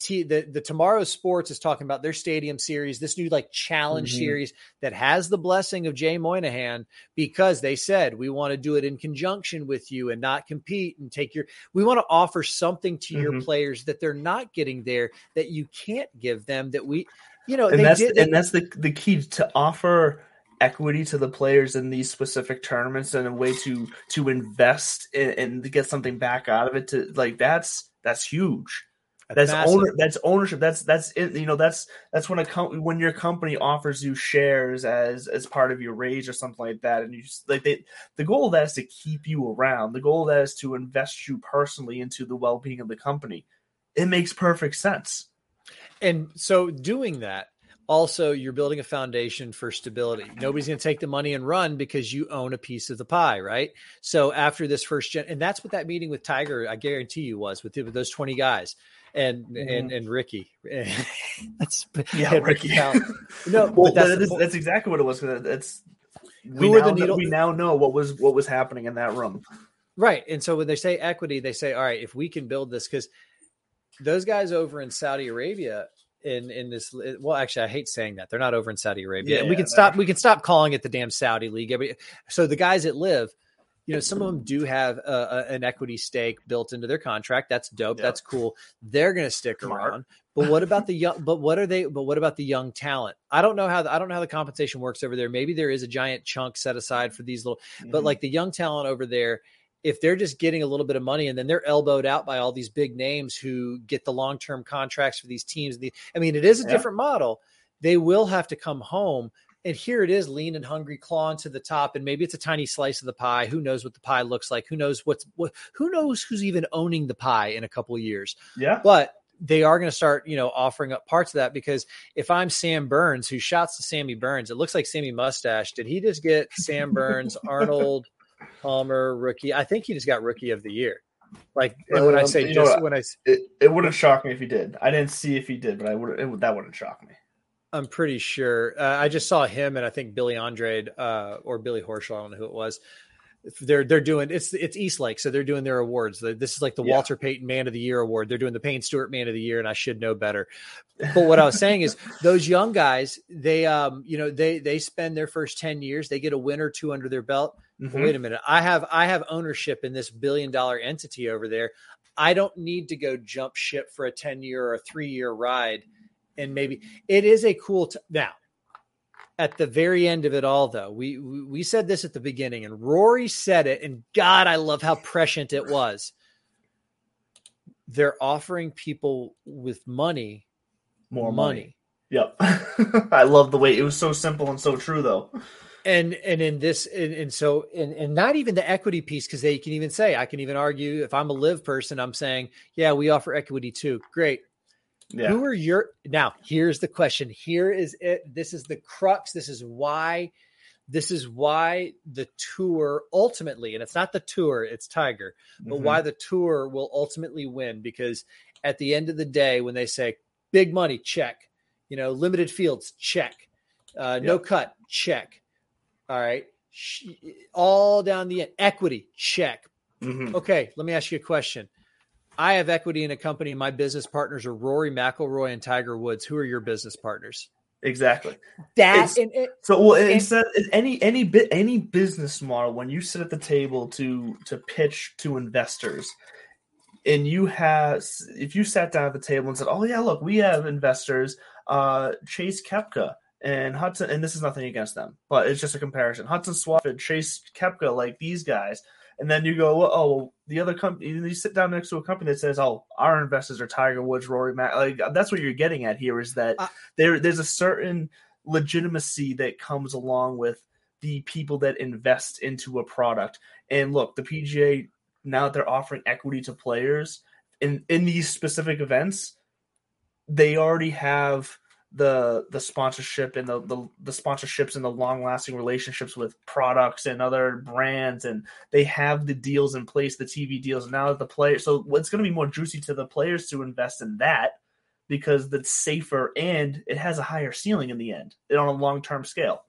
T, the the Tomorrow Sports is talking about their stadium series, this new like challenge Mhm. series that has the blessing of Jay Monahan because they said we want to do it in conjunction with you and not compete and take your. We want to offer something to your Mhm. players that they're not getting there that you can't give them that we, you know, and they that's did. and that's the the key to offer equity to the players in these specific tournaments and a way to to invest in, and to get something back out of it to like that's that's huge. That's massive. owner that's ownership. That's that's it you know that's that's when a com- when your company offers you shares as as part of your raise or something like that and you just like they the goal of that is to keep you around. The goal of that is to invest you personally into the well-being of the company. It makes perfect sense. And so doing that, also you're building a foundation for stability. Nobody's going to take the money and run because you own a piece of the pie, right? So after this first gen, and that's what that meeting with Tiger, I guarantee you was with, with those 20 guys and and and Ricky. that's Mm-hmm. Yeah, Ricky. Powell. No, well, that's, that the that's exactly what it was That's we now, the know- we now know what was what was happening in that room. Right. And so when they say equity, they say, all right, if we can build this, because those guys over in Saudi Arabia in in this well, actually I hate saying that. They're not over in Saudi Arabia. and we can stop we can stop calling it the damn Saudi league. So the guys that live, you know, some of them do have a, a, an equity stake built into their contract. That's dope. Yeah. That's cool. They're going to stick Smart. around. But what about the young? But what are they? But what about the young talent? I don't know how the, I don't know how the compensation works over there. Maybe there is a giant chunk set aside for these little, but Mhm. like the young talent over there, if they're just getting a little bit of money and then they're elbowed out by all these big names who get the long term contracts for these teams, the, I mean, it is a Yeah. different model. They will have to come home. And here it is, lean and hungry, clawing to the top, and maybe it's a tiny slice of the pie. Who knows what the pie looks like? Who knows what's what? Who knows who's even owning the pie in a couple of years? Yeah. but they are going to start, you know, offering up parts of that because if I'm Sam Burns, who shouts to Sammy Burns, it looks like Sammy Mustache. Did he just get Sam Burns, Arnold Palmer rookie? I think he just got rookie of the year. Like and when I Um, say just when I, It, it wouldn't shock me if he did. I didn't see if he did, but I would. It, that wouldn't shock me. I'm pretty sure. Uh, I just saw him and I think Billy Andrade uh, or Billy Horschel. I don't know who it was. They're they're doing it's it's East Lake, so they're doing their awards. This is like the Yeah. Walter Payton Man of the Year award. They're doing the Payne Stewart Man of the Year, and I should know better. But what I was saying is those young guys, they um you know they they spend their first ten years, they get a win or two under their belt. Mhm. wait a minute, I have I have ownership in this billion dollar entity over there. I don't need to go jump ship for a ten year or a three year ride and maybe it is a cool t- now at the very end of it all though we, we said this at the beginning and rory said it and god i love how prescient it was they're offering people with money More money, money. Yep. I love the way it was so simple and so true, though. and and in this and, and so and, and not even the equity piece because they can even say i can even argue if i'm a LIV person i'm saying yeah we offer equity too great Yeah. Who are your now? Here's the question. Here is it. This is the crux. This is why. This is why the tour ultimately, and it's not the tour, it's Tiger, but Mhm. why the tour will ultimately win because at the end of the day, when they say big money, check, you know, limited fields, check, uh, no Yep. cut, check, all right, all down the end, equity, check, Mhm. Okay, let me ask you a question. I have equity in a company. My business partners are Rory McIlroy and Tiger Woods. Who are your business partners? Exactly. That It's- and it, So well, And- instead any any bit any business model when you sit at the table to to pitch to investors, and you have if you sat down at the table and said, "Oh yeah, look, we have investors, uh, Chase Koepka." And Hudson, and this is nothing against them, but it's just a comparison. Hudson Swafford, Chase Koepka, like these guys, and then you go, oh, well, the other company. You sit down next to a company that says, "Oh, our investors are Tiger Woods, Rory Mac." Like that's what you're getting at here is that Uh, there there's a certain legitimacy that comes along with the people that invest into a product. And look, the PGA now that they're offering equity to players in in these specific events, they already have the the sponsorship and the, the the sponsorships and the long lasting relationships with products and other brands and they have the deals in place the tv deals now that the player so it's going to be more juicy to the players to invest in that because that's safer and it has a higher ceiling in the end and on a long term scale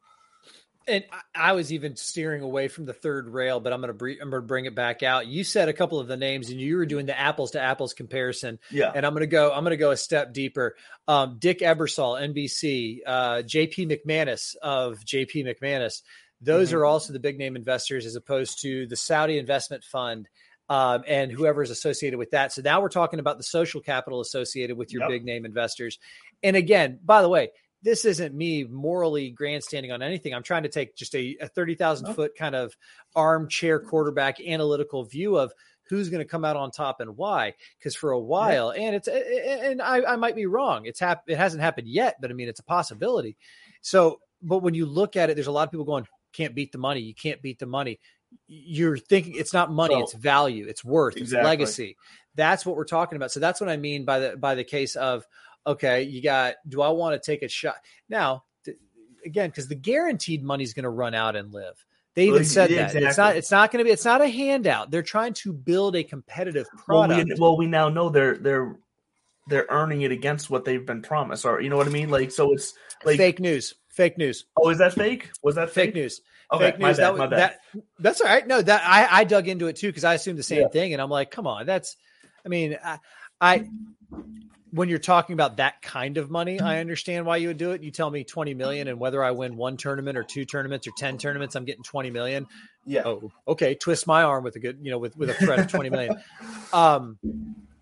and I, was even steering away from the third rail, but I'm going to bring I'm to bring it back out. You said a couple of the names, and you were doing the apples to apples comparison. yeah And I'm going to go. I'm going to go a step deeper. Um, Dick Ebersol, NBC, uh, JP McManus of JP McManus. Those Mhm. are also the big name investors, as opposed to the Saudi Investment Fund um, and whoever is associated with that. So now we're talking about the social capital associated with your Yep. big name investors. And again, by the way, this isn't me morally grandstanding on anything. I'm trying to take just a, a 30,000 Oh. foot kind of armchair quarterback analytical view of who's going to come out on top and why. Because for a while, and it's and I, I might be wrong. It's hap- it hasn't happened yet, but I mean it's a possibility. So, but when you look at it, there's a lot of people going, "Can't beat the money. You can't beat the money." You're thinking it's not money; So- it's value, it's worth, Exactly. it's legacy. That's what we're talking about. So that's what I mean by the by the case of okay, you got. Do I want to take a shot now? th- Again, because the guaranteed money is going to run out and live. They even Well, said yeah, that it's not. It's not going to be. It's not a handout. They're trying to build a competitive well product. we, well we now know they're they're they're earning it against what they've been promised or you know what i mean like so it's like fake news. Fake news. oh is that fake was that Fake fake, news. okay fake my news. bad, that, my bad. that that's all right. No, that I, I dug into it too because I assumed the same Yeah. thing, and I'm like, come on, that's. I mean, I, I when you're talking about that kind of money, I understand why you would do it. You tell me 20 million, and whether I win one tournament or two tournaments or 10 tournaments, I'm getting 20 million. yeah Oh, okay. Twist my arm with a good, you know, with with a threat of 20 million. Um,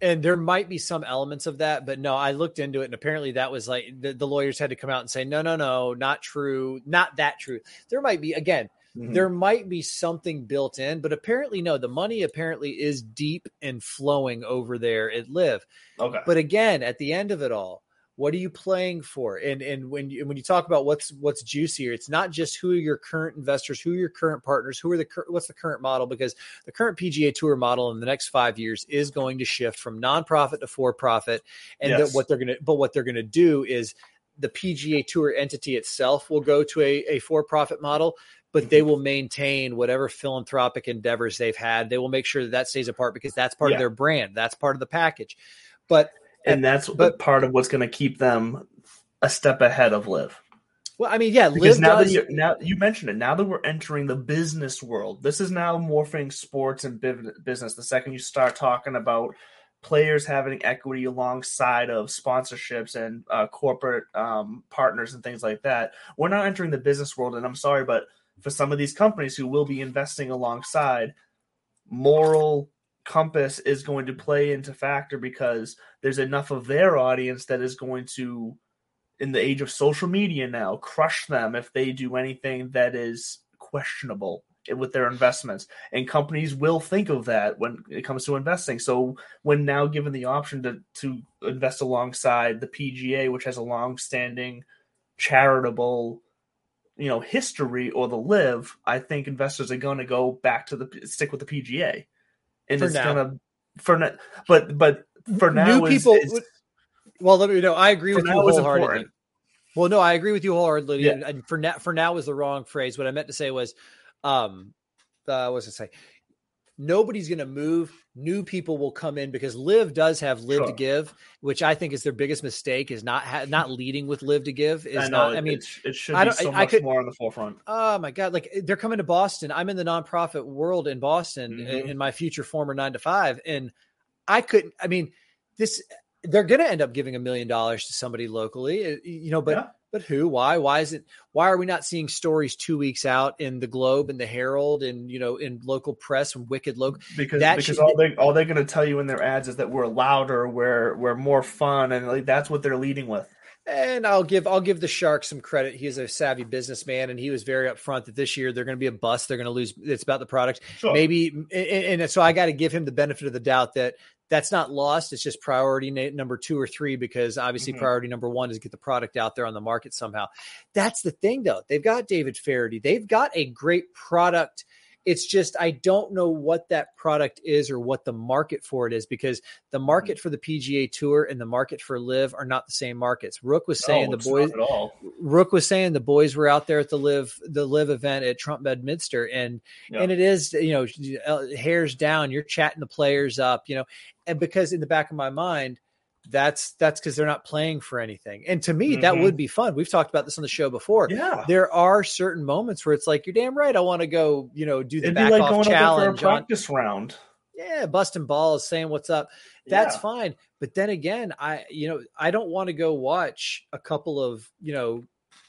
and there might be some elements of that, but no, I looked into it, and apparently that was like the, the lawyers had to come out and say, no, no, no, not true, not that true. There might be again. Mhm. there might be something built in, but apparently no. The money apparently is deep and flowing over there at LIV. Okay. But again, at the end of it all, what are you playing for? And and when you when you talk about what's what's juicier, it's not just who are your current investors, who are your current partners, who are the what's the current model because the current PGA Tour model in the next 5 years is going to shift from nonprofit to for profit and that what they're going to but what they're going to do is the PGA Tour entity itself will go to a, a for profit model, but they will maintain whatever philanthropic endeavors they've had. They will make sure that that stays apart because that's part Yeah. of their brand. That's part of the package. But and that's but- part of what's going to keep them a step ahead of LIV. well, I mean, yeah, Because LIV now does. that you now you mentioned it, now that we're entering the business world, this is now morphing sports and business. The second you start talking about players having equity alongside of sponsorships and uh, corporate um, partners and things like that, we're now entering the business world. And I'm sorry, but for some of these companies who will be investing alongside, moral compass is going to play into factor because there's enough of their audience that is going to in the age of social media now crush them if they do anything that is questionable with their investments. And companies will think of that when it comes to investing. So when now given the option to to invest alongside the PGA which has a long-standing charitable you know history or the LIV i think investors are going to go back to the stick with the PGA and For it's going to for now but but for now new is- people. is- well, let me know. I agree with you wholeheartedly. Well, no, I agree with you wholeheartedly. Yeah. And for now, for now is the wrong phrase. What I meant to say was, um, uh, what was it say? Nobody's going to move. New people will come in because LIV does have Live to give, which I think is their biggest mistake. Is not ha- not leading with Live to give. Is I know. not. it, I mean, it, should I be so I- I much could- more on the forefront. Oh my god! Like they're coming to Boston. I'm in the nonprofit world in Boston Mhm. in, in my future former nine to five, and I couldn't. I mean, this they're going to end up giving a million dollars to somebody locally, uh, you know. But Yeah. But who? Why? Why is it? Why are we not seeing stories two weeks out in the Globe and the Herald and you know in local press and Wicked Local? Because that because should- all they all they're going to tell you in their ads is that we're louder, we're we're more fun, and like that's what they're leading with. And I'll give I'll give the Shark some credit. He is a savvy businessman, and he was very upfront that this year they're going to be a bust. They're going to lose. It's about the product. Sure. maybe and, and so i got to give him the benefit of the doubt that that's not lost it's just priority number two or three because obviously Mhm. priority number one is get the product out there on the market somehow that's the thing though they've got david Faraday. they've got a great product it's just i don't know what that product is or what the market for it is because the Mm-hmm. market for the pga tour and the market for LIV are not the same markets rook was saying No, the boys. Rook was saying the boys were out there at the LIV the LIV event at Trump Bedminster, and Yeah. and it is you know uh, hairs down. You're chatting the players up, you know, and because in the back of my mind, that's that's because they're not playing for anything. And to me, that Mhm. would be fun. We've talked about this on the show before. Yeah, There are certain moments where it's like you're damn right. I want to go, you know, do the it'd be back like off going up there challenge. for a on- practice round. yeah, busting balls, saying what's up. That's Yeah. fine. But then again, I you know, I don't want to go watch a couple of, you know,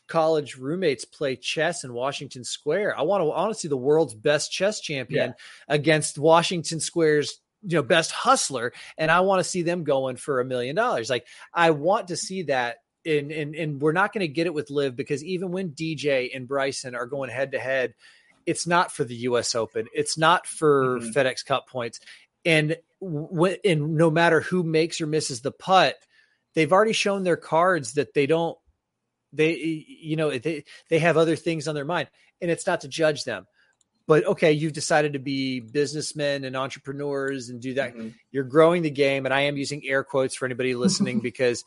college roommates play chess in Washington Square. I want to I want to see the world's best chess champion against Washington Square's you know best hustler and I want to see them going for a million dollars. Like I want to see that and and and we're not going to get it with LIV because even when DJ and Bryson are going head to head, it's not for the US Open. It's not for Mhm. FedEx Cup points. And when and no matter who makes or misses the putt, they've already shown their cards that they don't they you know they they have other things on their mind and it's not to judge them but okay you've decided to be businessmen and entrepreneurs and do that Mhm. you're growing the game and i am using air quotes for anybody listening because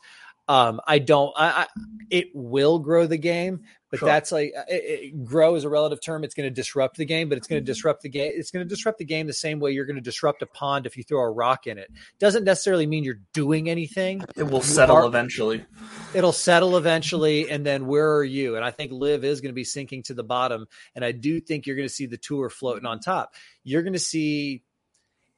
um i don't I, I it will grow the game but Sure. that's like it, it, grow is a relative term. It's going to disrupt the game but it's going to disrupt the game it's going to disrupt the game the same way you're going to disrupt a pond if you throw a rock in it. Doesn't necessarily mean you're doing anything. It will settle are- eventually. it'll settle eventually and then where are you? And i think LIV is going to be sinking to the bottom and i do think you're going to see the tour floating on top. You're going to see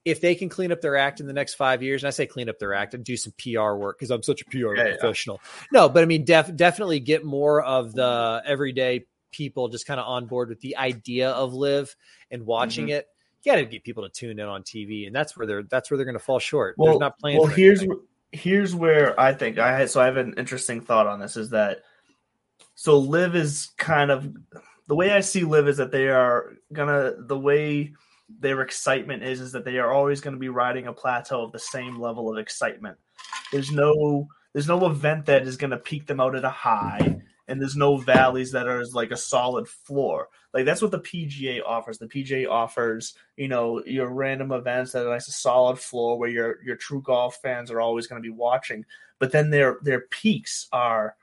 if they can clean up their act in the next five years and i say clean up their act and do some pr work because i'm such a pr Yeah, yeah. professional no but i mean def- definitely get more of the everyday people just kind of on board with the idea of LIV and watching Mm-hmm. it you got to get people to tune in on tv and that's where they're that's where they're going to fall short Well, not playing well, here's wh- here's where I think I had. So I have an interesting thought on this. Is that so? LIV is kind of the way I see LIV is that they are gonna the way their excitement is is that they are always going to be riding a plateau of the same level of excitement. There's no there's no event that is going to peak them out at a high and there's no valleys that are like a solid floor. Like that's what the PGA offers. The PGA offers, you know, your random events that are nice a solid floor where your your true golf fans are always going to be watching. But then their their peaks are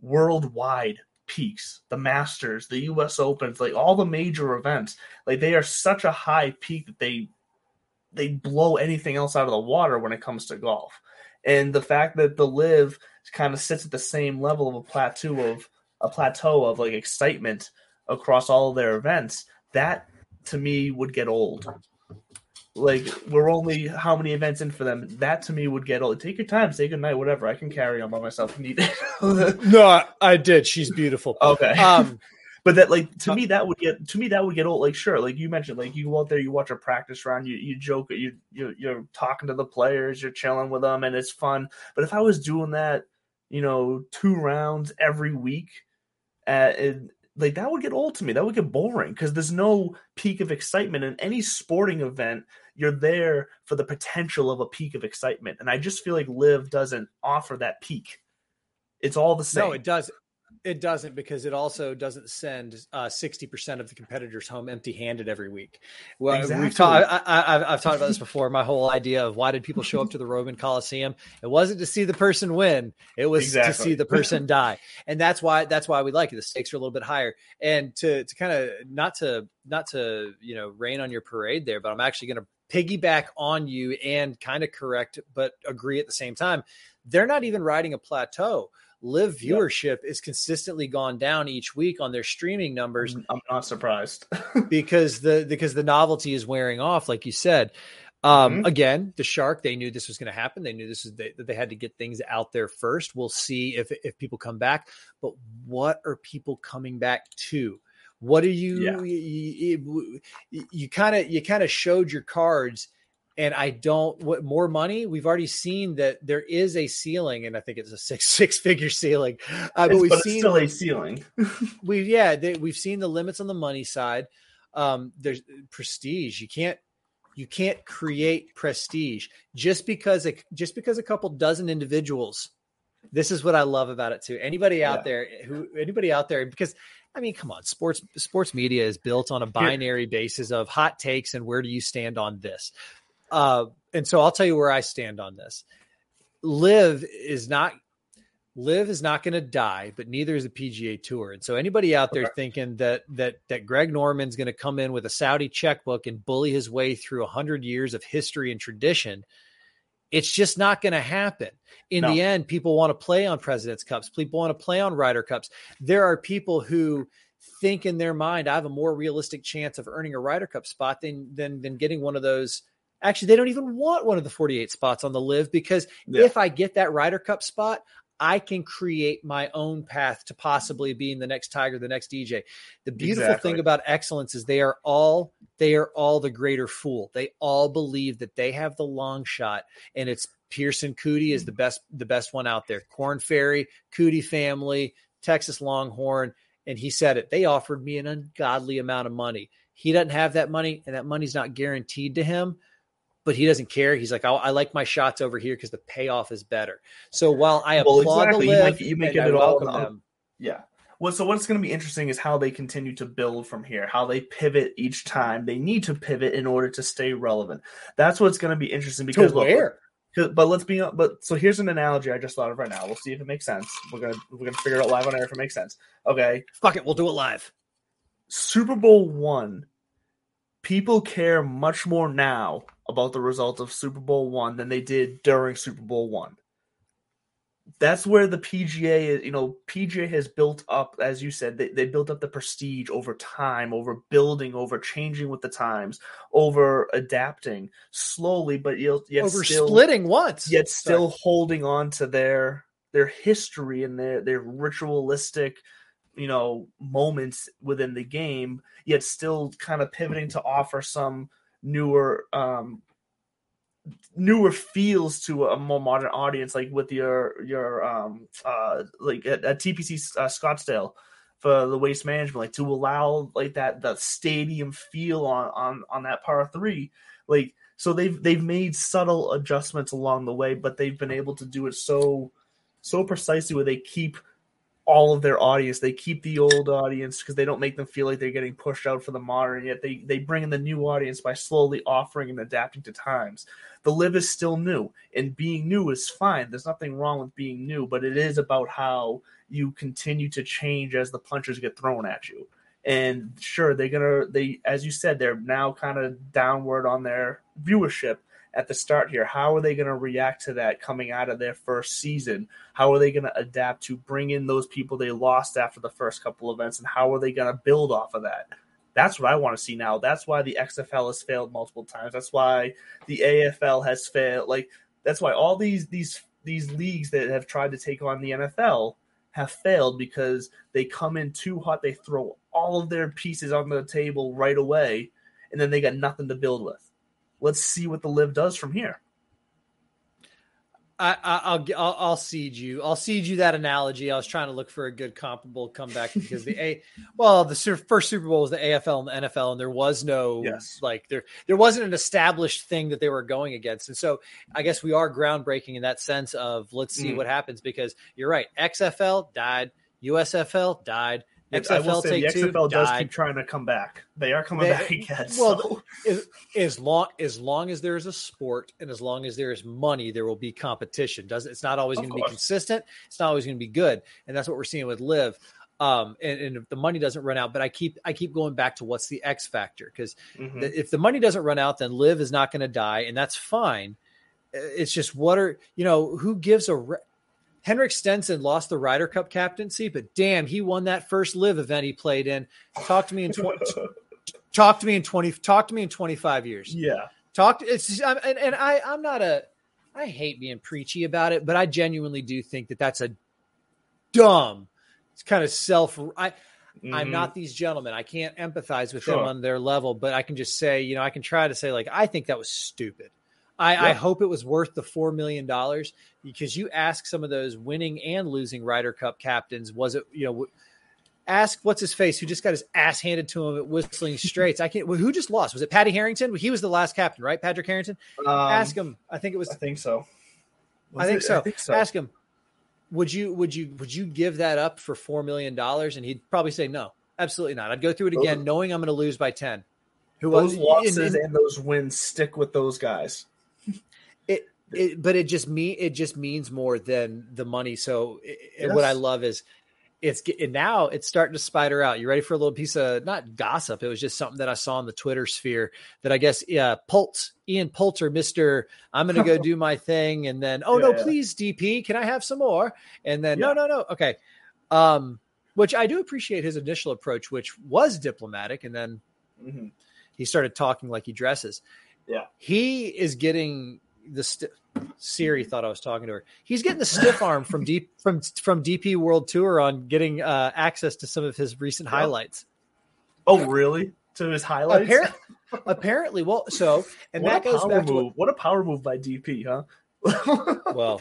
worldwide peaks. The Masters, the US Opens, like all the major events. Like they are such a high peak that they they blow anything else out of the water when it comes to golf. And the fact that the LIV kind of sits at the same level of a plateau of a plateau of like excitement across all of their events, that to me would get old. Like we're only how many events in for them? That to me would get old. Take your time, say good night, whatever. I can carry on by myself if needed. no, I, I did. She's beautiful. Okay. Um, but that like to me that would get to me that would get old. Like sure, like you mentioned, like you go out there, you watch a practice round, you you joke, you you you're talking to the players, you're chilling with them, and it's fun. But if I was doing that, you know, two rounds every week, uh, it, like that would get old to me. That would get boring because there's no peak of excitement in any sporting event. You're there for the potential of a peak of excitement, and I just feel like LIV doesn't offer that peak. It's all the same. No, it does. It doesn't because it also doesn't send uh, sixty uh, percent of the competitors home empty-handed every week. Well, exactly. we've talked. I, have talked about this before. My whole idea of why did people show up to the Roman Coliseum? It wasn't to see the person win; it was exactly. to see the person die, and that's why that's why we like it. The stakes are a little bit higher, and to to kind of not to not to you know rain on your parade there, but I'm actually going to piggyback on you and kind of correct, but agree at the same time. They're not even riding a plateau LIV viewership is consistently gone down each week on their streaming numbers. I'm not surprised because the because the novelty is wearing off, like you said. Um, mm-hmm. Again, the shark. They knew this was going to happen. They knew this is they, that they had to get things out there first. We'll see if if people come back. But what are people coming back to? What are you? Yeah. You kind of you kind of showed your cards and I don't what more money. We've already seen that there is a ceiling, and I think it's a six six figure ceiling. Uh, but we've but seen still a ceiling. we yeah, they, we've seen the limits on the money side. Um, there's prestige. You can't you can't create prestige just because a, just because a couple dozen individuals. This is what I love about it too. Anybody out yeah. there who anybody out there because I mean, come on, sports sports media is built on a binary basis of hot takes and where do you stand on this. Uh, and so I'll tell you where I stand on this. LIV is not LIV is not going to die, but neither is the PGA Tour. And so anybody out there okay. thinking that that that Greg Norman's going to come in with a Saudi checkbook and bully his way through 100 years of history and tradition, it's just not going to happen. In no. the end, people want to play on President's Cups. People want to play on Ryder Cups. There are people who think in their mind, I have a more realistic chance of earning a Ryder Cup spot than than than getting one of those Actually, they don't even want one of the 48 spots on the LIV because yeah. if I get that Ryder Cup spot, I can create my own path to possibly being the next Tiger, the next DJ. The beautiful exactly. thing about excellence is they are all they are all the greater fool. They all believe that they have the long shot, and it's Pearson Coody is the best the best one out there. Korn Ferry, Coody family, Texas Longhorn, and he said it. They offered me an ungodly amount of money. He doesn't have that money, and that money's not guaranteed to him but he doesn't care. He's like, I like my shots over here because the payoff is better. So while I well, applaud exactly. the LIV, you make, you make it all them, yeah. Well, so what's going to be interesting is how they continue to build from here, how they pivot each time. They need to pivot in order to stay relevant. That's what's going to be interesting because to where? Look, but let's be but so here's an analogy I just thought of right now. We'll see if it makes sense. We're gonna we're gonna figure it out live on air if it makes sense. Okay. Fuck it, we'll do it live. Super Bowl one. People care much more now about the result of Super Bowl one than they did during Super Bowl one. That's where the PGA is, you know, PGA has built up, as you said, they, they built up the prestige over time, over building, over changing with the times, over adapting slowly, but yet over still, splitting once, yet still Sorry. holding on to their their history and their their ritualistic you know moments within the game yet still kind of pivoting to offer some newer um newer feels to a more modern audience like with your your um uh like at, at tpc uh, scottsdale for the waste management, like to allow like that that stadium feel on on on that par three, like so they've they've made subtle adjustments along the way, but they've been able to do it so so precisely where they keep all of their audience. They keep the old audience because they don't make them feel like they're getting pushed out for the modern. Yet they they bring in the new audience by slowly offering and adapting to times. The LIV is still new, and being new is fine. There's nothing wrong with being new, but it is about how you continue to change as the punches get thrown at you. And sure, they're gonna they as you said, they're now kind of downward on their viewership at the start here. How are they going to react to that coming out of their first season? How are they going to adapt to bring in those people they lost after the first couple of events, and how are they going to build off of that? That's what I want to see now. That's why the XFL has failed multiple times. That's why the AFL has failed. Like that's why all these these these leagues that have tried to take on the NFL have failed because they come in too hot. They throw all of their pieces on the table right away, and then they got nothing to build with let's see what the LIV does from here. I, I'll, I'll I'll cede you. I'll cede you that analogy. I was trying to look for a good comparable comeback because the a well the first Super Bowl was the AFL and the NFL, and there was no yes. like there there wasn't an established thing that they were going against, and so I guess we are groundbreaking in that sense of let's see mm. what happens because you're right. XFL died, USFL died, XFL I will say the XFL does died. keep trying to come back. They are coming they, back again. Well, so. as, as, long as long as there is a sport and as long as there is money, there will be competition. Does it's not always going to be consistent. It's not always going to be good, and that's what we're seeing with LIV. Um, and, and if the money doesn't run out, but I keep I keep going back to what's the X factor because mm-hmm. if the money doesn't run out, then LIV is not going to die, and that's fine. It's just what are you know who gives a re- Henrik Stenson lost the Ryder Cup captaincy, but damn, he won that first LIV event he played in. Talk to me in 20, talk to me in 20 talk to me in 25 years. Yeah. Talk to, it's and, and I I'm not a I hate being preachy about it, but I genuinely do think that that's a dumb it's kind of self I Mm-hmm. I'm not these gentlemen. I can't empathize with sure. them on their level, but I can just say, you know, I can try to say, like, I think that was stupid. I, yeah. I, hope it was worth the four million dollars because you ask some of those winning and losing Ryder Cup captains, was it you know? Ask what's his face who just got his ass handed to him at Whistling Straits. I can't. Who just lost? Was it Patty Harrington? He was the last captain, right? Patrick Harrington. Um, ask him. I think it was. I think so. I think, so. I think so. Ask him. Would you would you would you give that up for four million dollars? And he'd probably say no, absolutely not. I'd go through it again, those, knowing I'm going to lose by ten. Who those losses and, and, and those wins stick with those guys. It, but it just me it just means more than the money. So it, yes. what I love is it's and now it's starting to spider out. You ready for a little piece of not gossip? It was just something that I saw in the Twitter sphere that I guess yeah, Pultz, Ian Poulter, Mister, I'm going to go do my thing, and then oh yeah, no, yeah. please DP, can I have some more? And then yeah. no, no, no, okay. Um, which I do appreciate his initial approach, which was diplomatic, and then mm-hmm. he started talking like he dresses. Yeah, he is getting the st- Siri thought I was talking to her. He's getting the stiff arm from deep from from DP World Tour on getting uh, access to some of his recent highlights. Oh, really? To his highlights? Apparently, apparently well, so and what that goes back move. to what, what a power move by DP, huh? well,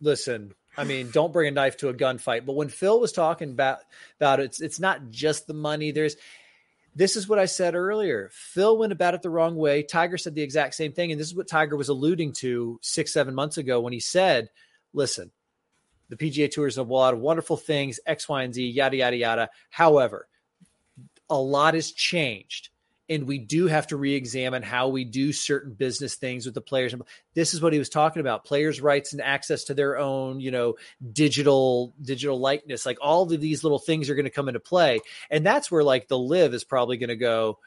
listen, I mean, don't bring a knife to a gunfight. But when Phil was talking about about it, it's it's not just the money. There's this is what I said earlier. Phil went about it the wrong way. Tiger said the exact same thing. And this is what Tiger was alluding to six, seven months ago when he said, listen, the PGA Tour is a lot of wonderful things, X, Y, and Z, yada, yada, yada. However, a lot has changed and we do have to re-examine how we do certain business things with the players this is what he was talking about players rights and access to their own you know digital digital likeness like all of these little things are going to come into play and that's where like the LIV is probably going to go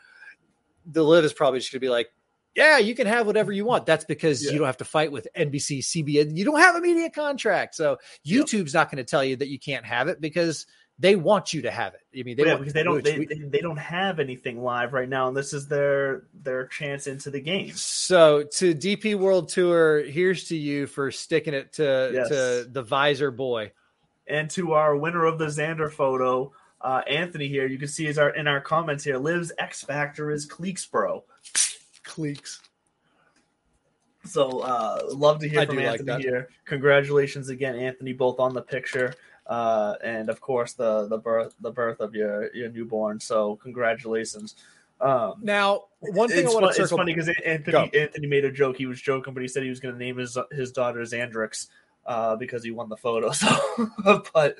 the LIV is probably just going to be like yeah, you can have whatever you want. That's because yeah. you don't have to fight with NBC, CBS. You don't have a media contract. So YouTube's yep. not going to tell you that you can't have it because they want you to have it. I mean, they yeah, because they don't they, they don't have anything live right now, and this is their their chance into the game. So to DP World Tour, here's to you for sticking it to yes. to the visor boy, and to our winner of the Xander photo, uh, Anthony. Here you can see is our in our comments here. LIV's X Factor is Cleeks, bro. Cleeks. So uh, love to hear I from Anthony like here. Congratulations again, Anthony, both on the picture uh, and of course the the birth the birth of your your newborn. So congratulations. Um, now, one thing it's, I want fun, to circle. it's funny because Anthony Anthony made a joke. He was joking, but he said he was going to name his his daughter Xandrix uh, because he won the photo. So, but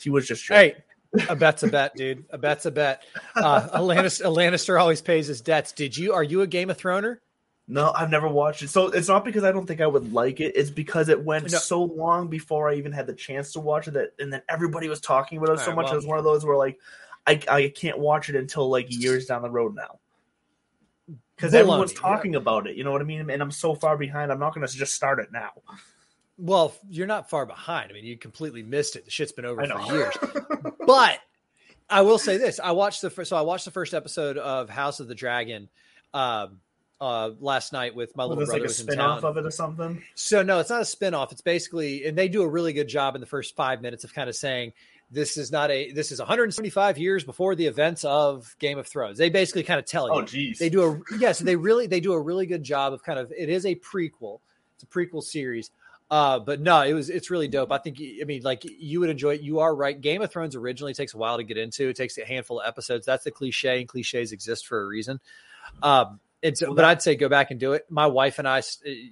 he was just joking. Hey, a bet's a bet, dude. A bet's a bet. Uh, a, Lannister, a Lannister always pays his debts. Did you? Are you a Game of Throner? No, I've never watched it. So it's not because I don't think I would like it. It's because it went No. so long before I even had the chance to watch it that and then everybody was talking about it so Alright, much. well- it was one of those where like I I can't watch it until like years down the road now. Because everyone's yeah. talking about it, you know what I mean? And I'm so far behind. I'm not going to just start it now. Well, you're not far behind. I mean, you completely missed it. The shit's been over for years. but I will say this: I watched the first. So I watched the first episode of House of the Dragon um, uh, last night with my Was little brother. like a was in spin town. off of it or something? So no, it's not a spin-off. It's basically and they do a really good job in the first 5 minutes of kind of saying this is not a this is 175 years before the events of Game of Thrones. They basically kind of tell you. Oh, geez. They do a yes, they really they do a really good job of kind of it is a prequel. It's a prequel series. Uh, but no, it was it's really dope. I think I mean like you would enjoy it. You are right. Game of Thrones originally takes a while to get into. It takes a handful of episodes. That's the cliche, and cliches exist for a reason. Um, it's but I'd say go back and do it. My wife and I,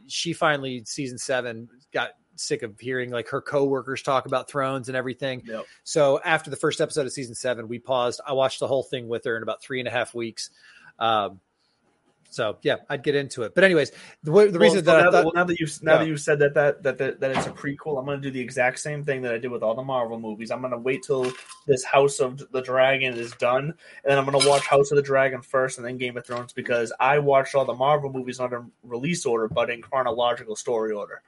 she finally season seven got sick of hearing like her coworkers talk about Thrones and everything. Yep. So after the first episode of season seven, we paused. I watched the whole thing with her in about three and a half weeks. Um, so yeah, I'd get into it. But anyways, the, the Well, reason so that now, I thought, well, now that you now Yeah. that you said that that, that that that it's a prequel, I'm going to do the exact same thing that I did with all the Marvel movies. I'm going to wait till this House of the Dragon is done, and then I'm going to watch House of the Dragon first, and then Game of Thrones because I watched all the Marvel movies not in release order, but in chronological story order.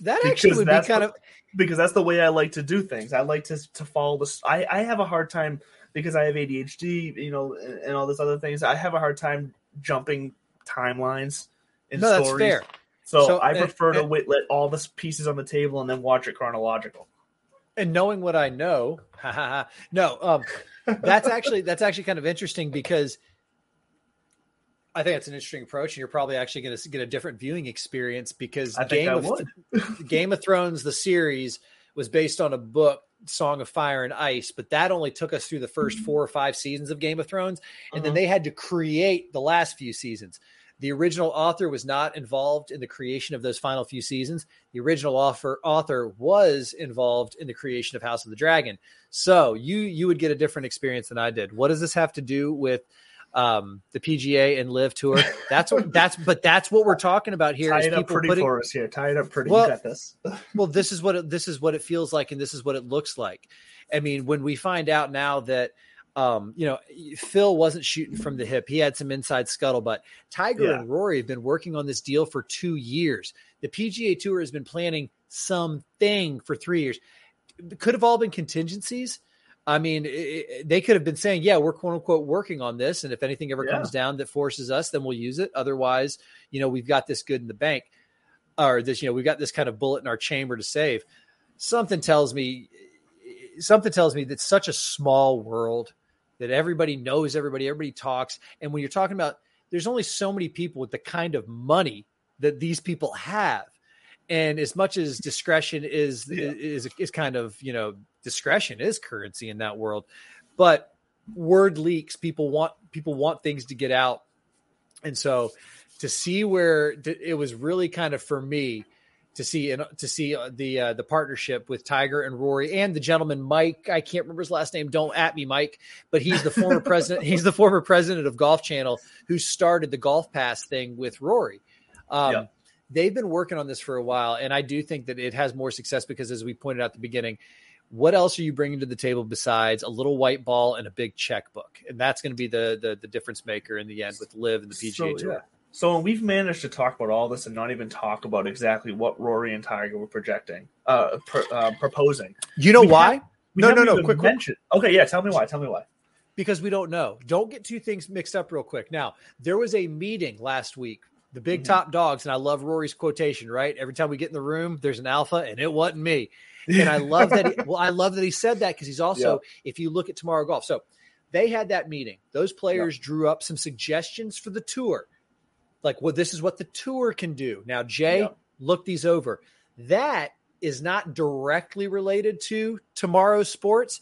that actually because would be kind the- of because that's the way I like to do things. I like to to follow this. I I have a hard time because I have ADHD, you know, and, and all this other things. I have a hard time jumping timelines in no, that's stories. fair. So, So, I and- prefer to and- wait, let all the pieces on the table and then watch it chronological. and knowing what I know, ha, ha, ha, no, um, that's actually that's actually kind of interesting because I think that's an interesting approach, and you're probably actually going to get a different viewing experience because I think Game I of would. Game of Thrones, the series, was based on a book, Song of Fire and Ice, but that only took us through the first four or five seasons of Game of Thrones, and then Uh-huh. they had to create the last few seasons. The original author was not involved in the creation of those final few seasons. The original author author was involved in the creation of House of the Dragon. So you you would get a different experience than I did. What does this have to do with um, the PGA and LIV Tour? That's what that's but that's what we're talking about here. Tie it up pretty putting- for us here. Tie it up pretty. Well- you got this. well this is what it, this is what it feels like and this is what it looks like i mean when we find out now that um, you know, Phil wasn't shooting from the hip. He had some inside scuttlebutt. Tiger Yeah. and Rory have been working on this deal for two years. The PGA Tour has been planning something for three years. It could have all been contingencies. I mean, it, they could have been saying, "Yeah, we're quote unquote working on this, and if anything ever Yeah. comes down that forces us, then we'll use it. Otherwise, you know, we've got this good in the bank, or this, you know, we've got this kind of bullet in our chamber to save." Something tells me, something tells me that such a small world that everybody knows everybody, everybody talks, and when you're talking about, there's only so many people with the kind of money that these people have and as much as discretion is Yeah. is is kind of you know discretion is currency in that world. But word leaks people want people want things to get out. And so to see where it was really kind of for me to see and to see uh, the uh, the partnership with Tiger and Rory and the gentleman Mike I can't remember his last name. Don't at me Mike but he's the former president he's the former president of Golf Channel who started the Golf Pass thing with Rory. Um, Yeah. they've been working on this for a while and I do think that it has more success because as we pointed out at the beginning what else are you bringing to the table besides a little white ball and a big checkbook and that's going to be the, the the difference maker in the end with LIV and the PGA So, Tour yeah. So we've managed to talk about all this and not even talk about exactly what Rory and Tiger were projecting, uh, pr- uh proposing. you know We why have- no no no quick, quick Okay, yeah. Tell me why. Tell me why. because we don't know. Don't get two things mixed up real quick. Now, there was a meeting last week, the big Mhm. top dogs, and I love Rory's quotation, right? Every time we get in the room, there's an alpha, and it wasn't me. And I love that. He, well, I love that he said that because he's also, if you look at tomorrow golf, so they had that meeting. Those players drew up some suggestions for the tour, like, well, this is what the tour can do. Now, Jay, Yeah. look these over. That is not directly related to tomorrow's sports.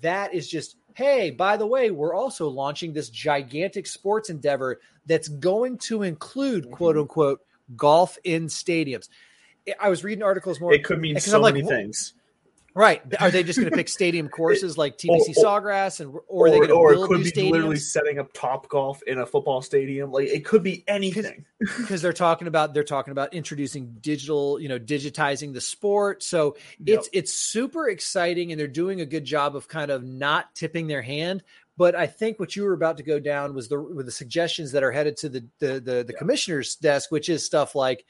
That is just, hey, by the way, we're also launching this gigantic sports endeavor that's going to include Mm-hmm. quote unquote golf in stadiums. I was reading articles more. It could mean so like, many things. Right? Are they just going to pick stadium courses like TPC or- Sawgrass, and or are they Or, going to or it could be literally setting up top golf in a football stadium. Like it could be anything. because they're talking about they're talking about introducing digital you know digitizing the sport so Yep. it's it's super exciting and they're doing a good job of kind of not tipping their hand but i think what you were about to go down was the with the suggestions that are headed to the the the, the commissioner's desk which is stuff like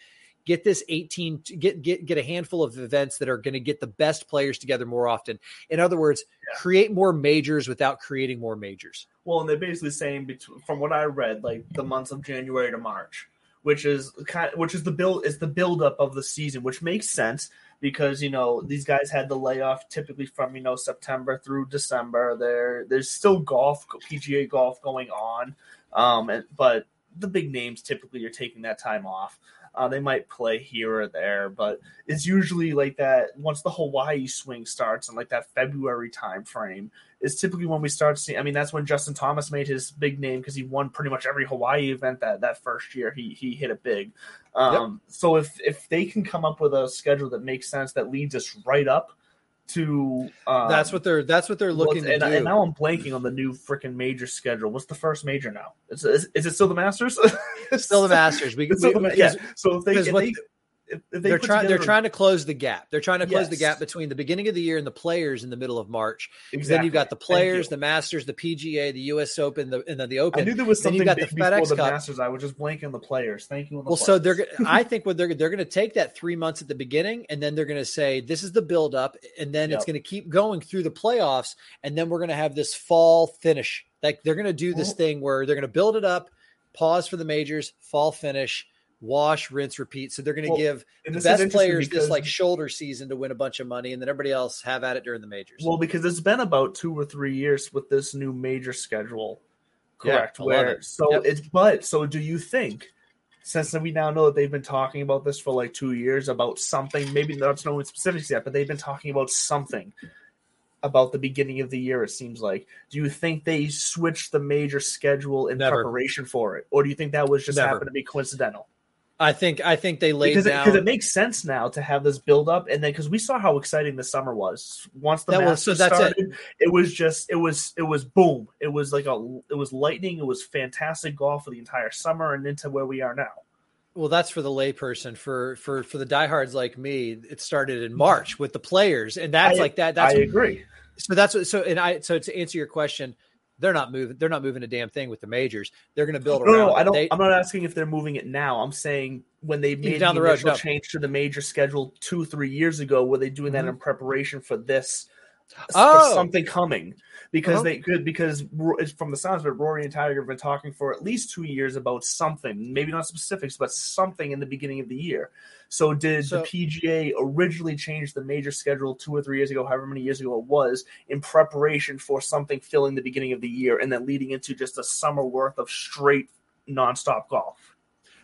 get this 18 get get get a handful of events that are going to get the best players together more often in other words create more majors without creating more majors Well, and they're basically saying between, from what I read, like the months of January to March, which is kind, which is the build is the buildup of the season, which makes sense because you know these guys had the layoff typically from you know September through December. There, there's still golf, PGA golf going on, um, and but the big names typically are taking that time off. Uh, they might play here or there, but it's usually like that once the Hawaii swing starts and like that February time frame is typically when we start seeing. I mean, that's when Justin Thomas made his big name because he won pretty much every Hawaii event that that first year. He he hit it big. Um, So if if they can come up with a schedule that makes sense that leads us right up to um, that's what they're that's what they're looking and, to do and now I'm blanking on the new freaking major schedule. What's the first major now? Is, is, is it still the Masters? still the masters we, the we- Ma- yeah. So if they, if they if, if they they're put trying they're trying to close the gap. They're trying to close the gap between the beginning of the year and the players in the middle of March. 'Cause Then you've got the players, the Masters, the PGA, the US Open, the and then the Open. I knew there was then something got big the before FedEx the Cup. Masters. I was just blanking on the players. Thank you. On the Well, so they're. I think what they're they're going to take that three months at the beginning, and then they're going to say this is the build up, and then it's going to keep going through the playoffs, and then we're going to have this fall finish. Like they're going to do this Well- thing where they're going to build it up, pause for the majors, fall finish, wash, rinse, repeat. So they're going to Well, give the best players this like shoulder season to win a bunch of money, and then everybody else have at it during the majors. Well, because it's been about two or three years with this new major schedule, correct? Love Where it. so Yep. it's but so do you think since we now know that they've been talking about this for like two years about something, maybe not knowing specifics yet, but they've been talking about something about the beginning of the year. It seems like. Do you think they switched the major schedule in Never. preparation for it, or do you think that was just Never. happened to be coincidental? I think I think they laid because it, down. it makes sense now to have this build up and then because we saw how exciting the summer was once the That was- so that's it. started it. was just it was it was boom it was like a it was lightning it was fantastic golf for the entire summer and into where we are now Well, that's for the layperson. For for for the diehards like me, it started in March with the players, and that's I- like that. That's I agree so. That's what. So and I. So to answer your question, they're not moving. They're not moving a damn thing with the majors. They're going to build no around. no it. I don't They- I'm not asking if they're moving it now I'm saying when they made down the, the road, no. change to the major schedule two three years ago were they doing that Mhm. in preparation for this Oh. for something coming because Uh-huh. they could because from the sounds of it, Rory and Tiger have been talking for at least two years about something, maybe not specifics, but something in the beginning of the year. So did So- the PGA originally change the major schedule two or three years ago, however many years ago it was, in preparation for something filling the beginning of the year and then leading into just a summer worth of straight nonstop golf?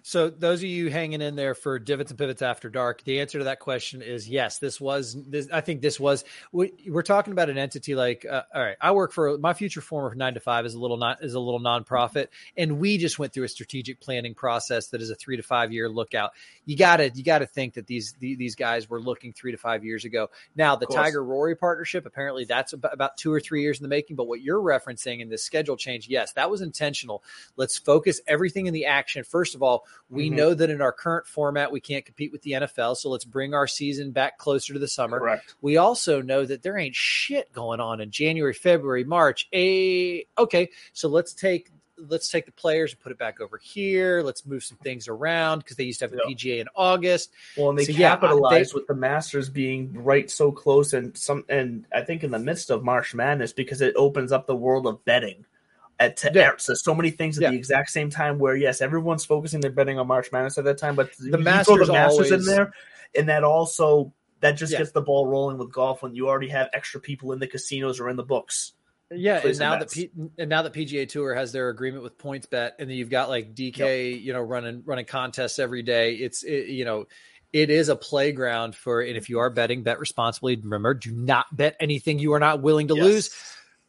So those of you hanging in there for divots and pivots after dark, the answer to that question is yes. This was this. I think this was. We, we're talking about an entity like. Uh, all right, I work for my future former nine to five is a little not is a little nonprofit, and we just went through a strategic planning process that is a three to five year lookout. You gotta you gotta think that these the, these guys were looking three to five years ago. Now the. Tiger Rory partnership apparently that's about, about two or three years in the making. But what you're referencing in this schedule change, yes, that was intentional. Let's focus everything in the action. First of all, we Mhm. know that in our current format, we can't compete with the NFL. So let's bring our season back closer to the summer. Correct. We also know that there ain't shit going on in January, February, March. A okay, so let's take let's take the players and put it back over here. Let's move some things around because they used to have a Yep. PGA in August. Well, and they So, yeah, capitalized they- with the Masters being right so close, and some, and I think in the midst of March Madness because it opens up the world of betting. At to, Yeah. so, so many things at Yeah. the exact same time. Where yes, everyone's focusing their betting on March Madness at that time, but throw Masters the Masters in there, and that also that just Yeah. gets the ball rolling with golf when you already have extra people in the casinos or in the books. Yeah, and now that. P- and now that PGA Tour has their agreement with PointsBet, and then you've got like DK, you know, running running contests every day. It's it, you know, it is a playground for. And if you are betting, bet responsibly. Remember, do not bet anything you are not willing to Yes. lose.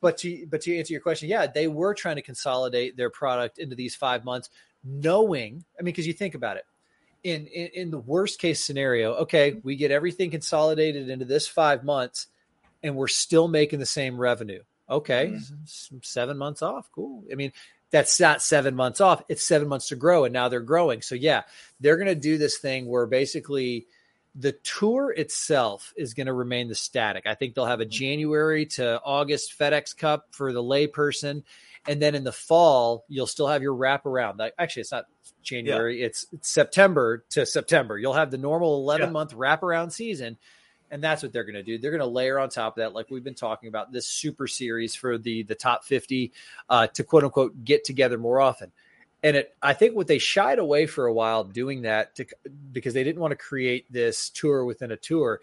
But to but to answer your question, yeah, they were trying to consolidate their product into these five months, knowing. I mean, because you think about it, in, in in the worst case scenario, okay, we get everything consolidated into this five months, and we're still making the same revenue. Okay, mm-hmm. s- seven months off, cool. I mean, that's not seven months off; it's seven months to grow, and now they're growing. So yeah, they're going to do this thing where basically the tour itself is going to remain the static. I think they'll have a January to August FedEx Cup for the layperson, and then in the fall you'll still have your wraparound. Like, Actually, it's not January; it's, it's September to September. You'll have the normal eleven Yeah. month wraparound season, and that's what they're going to do. They're going to layer on top of that, like we've been talking about, this super series for the the top fifty uh, to quote unquote get together more often. And it, I think what they shied away for a while doing that to, because they didn't want to create this tour within a tour.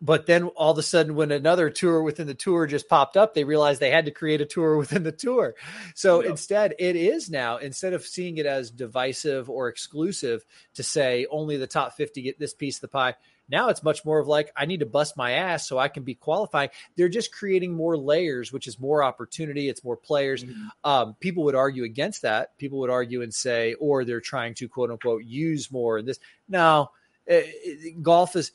But then all of a sudden, when another tour within the tour just popped up, they realized they had to create a tour within the tour. So instead, it is now, instead of seeing it as divisive or exclusive to say only the top 50 get this piece of the pie, now it's much more of like, I need to bust my ass so I can be qualifying. They're just creating more layers, which is more opportunity. It's more players. Um, people would argue against that. People would argue and say, or they're trying to quote unquote use more in this. No, eh, eh, golf is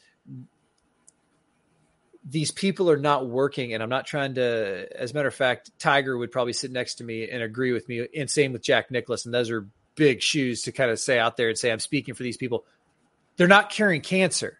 these people are not working and i'm not trying to as a matter of fact tiger would probably sit next to me and agree with me and same with jack nicklaus and those are big shoes to kind of say out there and say i'm speaking for these people they're not curing cancer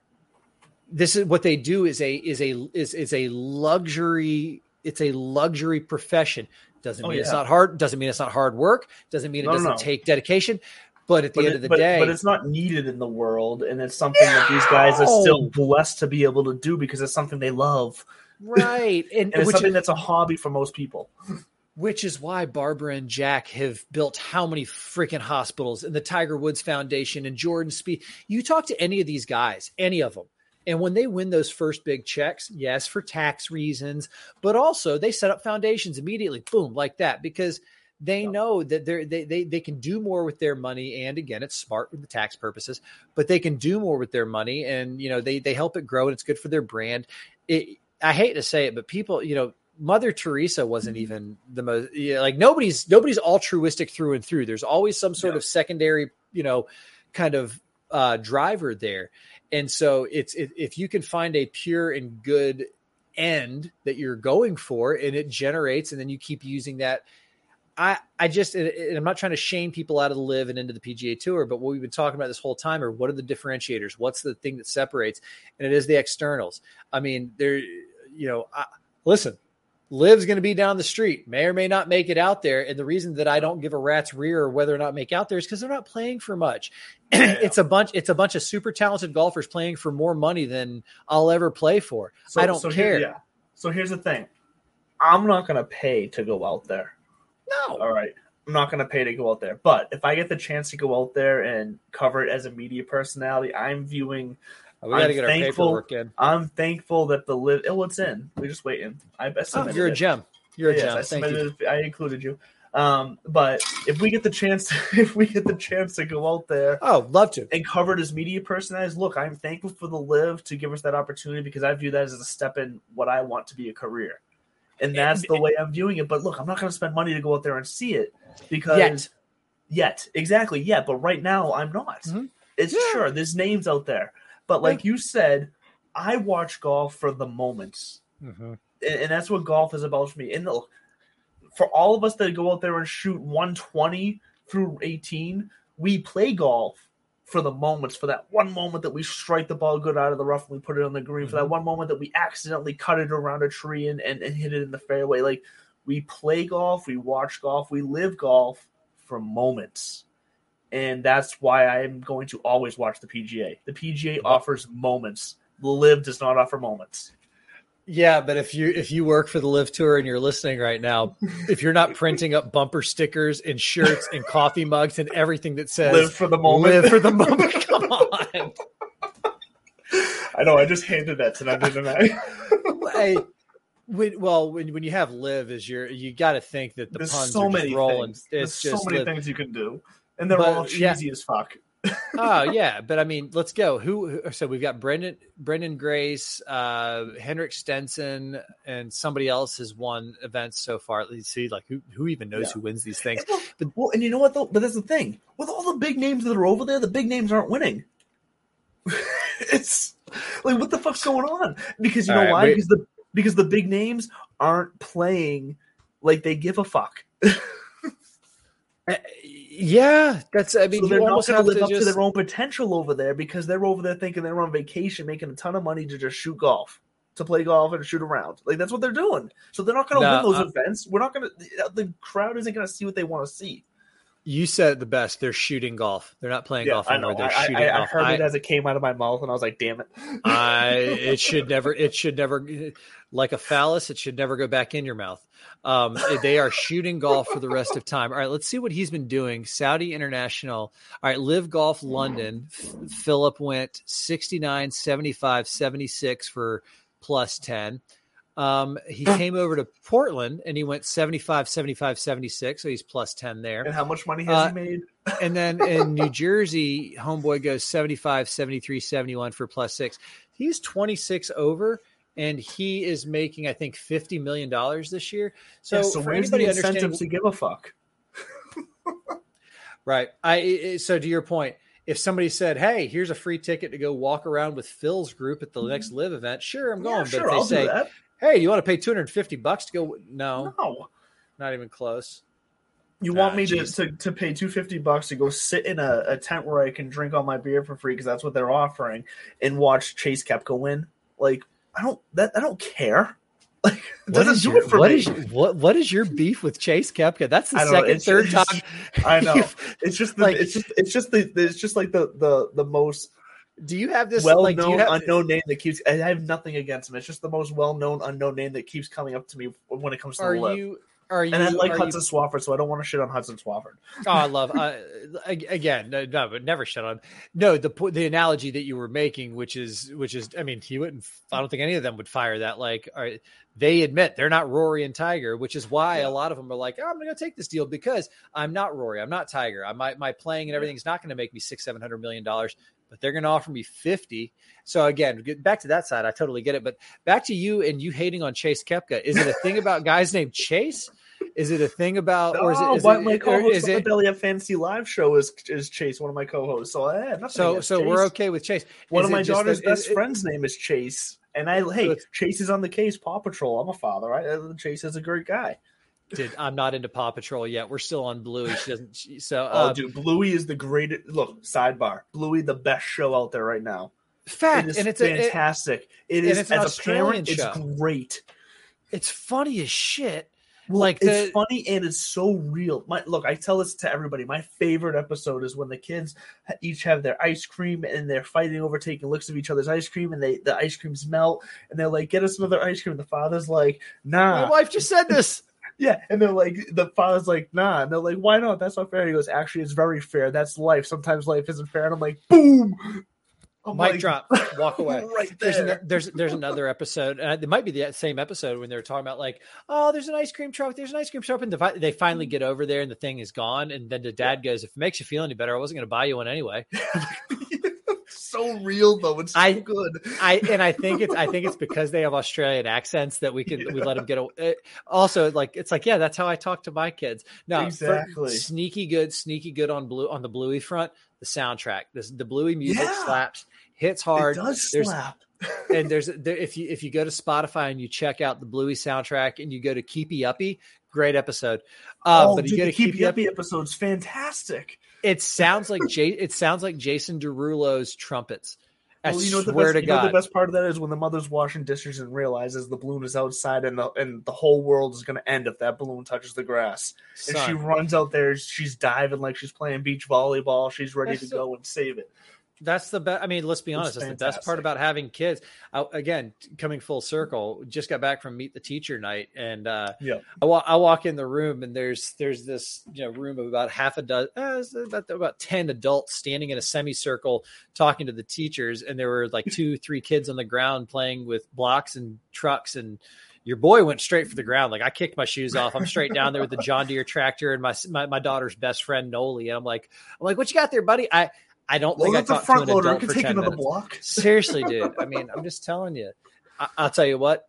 this is what they do is a is a is, is a luxury it's a luxury profession doesn't Oh, mean it's not hard doesn't mean it's not hard work doesn't mean it No, no, doesn't no. take dedication but at the But, end it- of the but, day but it's not needed in the world, and it's something that these guys are still blessed to be able to do because it's something they love, right and, and it's something is- that's a hobby for most people. which is why Barbara and Jack have built how many freaking hospitals and the Tiger Woods Foundation and Jordan Spieth. You talk to any of these guys, any of them, and when they win those first big checks, yes, for tax reasons, but also they set up foundations immediately, boom, like that, because they know that they're, they they they can do more with their money, and again, it's smart with the tax purposes, but they can do more with their money, and you know they they help it grow, and it's good for their brand. It, I hate to say it, but people, you know, Mother Teresa wasn't even the most yeah, like nobody's nobody's altruistic through and through. There's always some sort Yeah. of secondary, you know, kind of uh, driver there, and so it's it, if you can find a pure and good end that you're going for, and it generates, and then you keep using that. I I just and I'm not trying to shame people out of the LIV and into the PGA Tour, but what we've been talking about this whole time are what are the differentiators? What's the thing that separates? And it is the externals. I mean, there, you know, I, listen, Liv's going to be down the street, may or may not make it out there. And the reason that I don't give a rat's rear or whether or not make out there is because they're not playing for much. it's a bunch. It's a bunch of super talented golfers playing for more money than I'll ever play for. So, I don't so care. Here, yeah. So here's the thing: I'm not going to pay to go out there. No, All right. I'm not going to pay to go out there. But if I get the chance to go out there and cover it as a media personality, I'm viewing. We got to I'm get our thankful- paperwork in. I'm thankful that the LIV. Oh, it's in. We're just waiting. I, I Oh, you're a gem. You're a Yes, gem. I Thank you. I included you. Um, but if we get the chance, if we get the chance to go out there Oh, love to. and cover it as media personalities, look, I'm thankful for the LIV to give us that opportunity because I view that as a step in what I want to be a career. And that's the way I'm viewing it. But look, I'm not going to spend money to go out there and see it because Yet. yet, exactly, yet. But right now, I'm not. Mhm. It's Yeah. sure there's names out there, but like you said, I watch golf for the moments, Mhm. and, and that's what golf is about for me. And look, for all of us that go out there and shoot 120 through 18, we play golf for the moments, for that one moment that we strike the ball good out of the rough and we put it on the green, for that one moment that we accidentally cut it around a tree and, and, and hit it in the fairway. Like we play golf, we watch golf, we live golf for moments. And that's why I'm going to always watch the PGA. The PGA offers moments. LIV does not offer moments. Yeah, but if you if you work for the LIV Tour and you're listening right now, if you're not printing up bumper stickers and shirts and coffee mugs and everything that says Live for the moment. live for the moment," come on. I know. I just handed that to them, didn't I? Hey, when, well, when when you have live as your, you got to think that the There's puns so are just many rolling. things. There's It's so just many live. things you can do, and they're But, all yeah. cheesy as fuck. oh yeah, but I mean, let's go. Who? who- So we've got Branden, Branden Grace, uh, Henrik Stenson, and somebody else has won events so far. Let's see, like who who even knows Yeah. who wins these things? Well, well, and you know what though? But that's the thing. With all the big names that are over there, the big names aren't winning. it's like what the fuck's going on? Because you know right, why? wait. Because the because the big names aren't playing like they give a fuck. Uh, yeah, that's. I mean, so they're not going to live up to their own potential over there because they're over there thinking they're on vacation, making a ton of money to just shoot golf, to play golf and shoot around. Like that's what they're doing. So they're not going to No, win those I- events. We're not going to. The crowd isn't going to see what they want to see. You said it the best. They're shooting golf. They're not playing golf I anymore. know. They're I, shooting I, I golf. heard I- it as it came out of my mouth, and I was like, "Damn it!" I it should never it should never like a phallus it should never go back in your mouth. Um, they are shooting golf for the rest of time. All right, let's see what he's been doing. Saudi International. All right, LIV Golf London. F- Philip went 69, 75, 76 for plus 10. Um, he came over to Portland and he went 75, 75, 76. So he's plus 10 there. And how much money has Uh, he made? And then in New Jersey, Homeboy goes 75, 73, 71 for plus six. He's 26 over and he is making, I think, $50 million this year. So, Yeah, so for where's the incentive to give a fuck? right. I, so to your point, if somebody said, Hey, here's a free ticket to go walk around with Phil's group at the next LIV event. Sure, I'm going. Yeah, but sure, if they I'll say, do that. Hey, you want to pay 250 bucks to go? No, No, not even close. you Ah, want me to, to to pay two fifty bucks to go sit in a, a tent where I can drink all my beer for free because that's what they're offering, and watch Chase Koepka win? Like I don't that I don't care. Like it doesn't do your, it for what me. is- what what is your beef with Chase Koepka? That's the I don't know, second, third it's- time. I know it's just the, like- it's just it's just the it's just like the the the most Do you have this well-known have, unknown name that keeps. I have nothing against him. It's just the most well known unknown name that keeps coming up to me when it comes to are the LIV. you? Are you? and I like are Hudson Swafford, so I don't want to shit on Hudson Swafford. Oh, I love. Uh, again, no, no, but never shut on. No, the the analogy that you were making, which is which is, I mean, he wouldn't. I don't think any of them would fire that. Like, are, they admit they're not Rory and Tiger, which is why a lot of them are like, oh, I'm going to take this deal because I'm not Rory, I'm not Tiger. I my my playing and everything's not going to make me six seven hundred million dollars. But they're going to offer me 50. So again, get back to that side. I totally get it. But back to you and you hating on Chase Koepka. Is it a thing about guys named Chase? Is it a thing about, or is it, Oh, my, it, my co-host is on the Belly Up Fantasy Live show is is Chase, one of my co-hosts. So I nothing so, so Chase. we're okay with Chase. One Is of my daughter's that- best it- friend's name is Chase, and I hey, Chase is on the case. Paw Patrol. I'm a father, right? Uh, Chase is a great guy. Dude, I'm not into Paw Patrol yet. We're still on Bluey. She doesn't. She, so, Oh, uh, dude, Bluey is the greatest. Look, sidebar. Bluey, the best show out there right now. fact, It is and it's a, it- fantastic. it and is it's as a parent, it's great. it's funny as shit. Well, like it's the, funny and it's so real. My look, I tell this to everybody. My favorite episode is when the kids each have their ice cream and they're fighting over taking looks of each other's ice cream, and they the ice creams melt, and they're like, "Get us another ice cream." The father's like, "Nah." my wife just said this. Yeah, and they're like, the father's like, "Nah," and they're like, "Why not? That's not fair." He goes, "Actually, it's very fair. That's life. Sometimes life isn't fair." And I'm like, "Boom." I'm Mic drop. Walk away. right There's an, there's there's another episode. Uh, it might be the same episode when they're talking about like, oh, there's an ice cream truck. There's an ice cream truck, and the, they finally get over there, and the thing is gone. And then the dad goes, "If it makes you feel any better, I wasn't going to buy you one anyway." so real though. It's so I- good. I and I think it's I think it's because they have Australian accents that we can we let them get. a- uh, Also, like it's like yeah, that's how I talk to my kids. No, Exactly. sneaky good, sneaky good on blue on the Bluey front. The soundtrack, this the Bluey music Yeah. slaps, hits hard. It does There's- slap. and there's there, if you if you go to Spotify and you check out the Bluey soundtrack and you go to Keepy Uppy, great episode. Um, oh, but dude, you go to Keep Keepy Uppy episode's fantastic. It sounds like Jay, it sounds like Jason Derulo's trumpets. I Well, you know what the swear best, to you know the best part of that is when the mother's washing dishes and realizes the balloon is outside and the and the whole world is going to end if that balloon touches the grass. And she runs out there, she's diving like she's playing beach volleyball. She's ready That's to so- go and save it. That's the best. I mean, let's be honest. That's the best part about having kids. I, again, coming full circle, just got back from meet the teacher night, and uh, Yeah. I, wa- I walk in the room, and there's there's this you know room of about half a dozen, uh, about about ten adults standing in a semicircle talking to the teachers, and there were like two, three kids on the ground playing with blocks and trucks, and your boy went straight for the ground. Like I kicked my shoes off. I'm straight down there with the John Deere tractor and my my, my daughter's best friend Noli, and I'm like, I'm like, what you got there, buddy? I I don't Load think I up the talked to front an loader. Adult can for take 10 another minutes. block. Seriously, dude. I mean, I'm just telling you. I, I'll tell you what.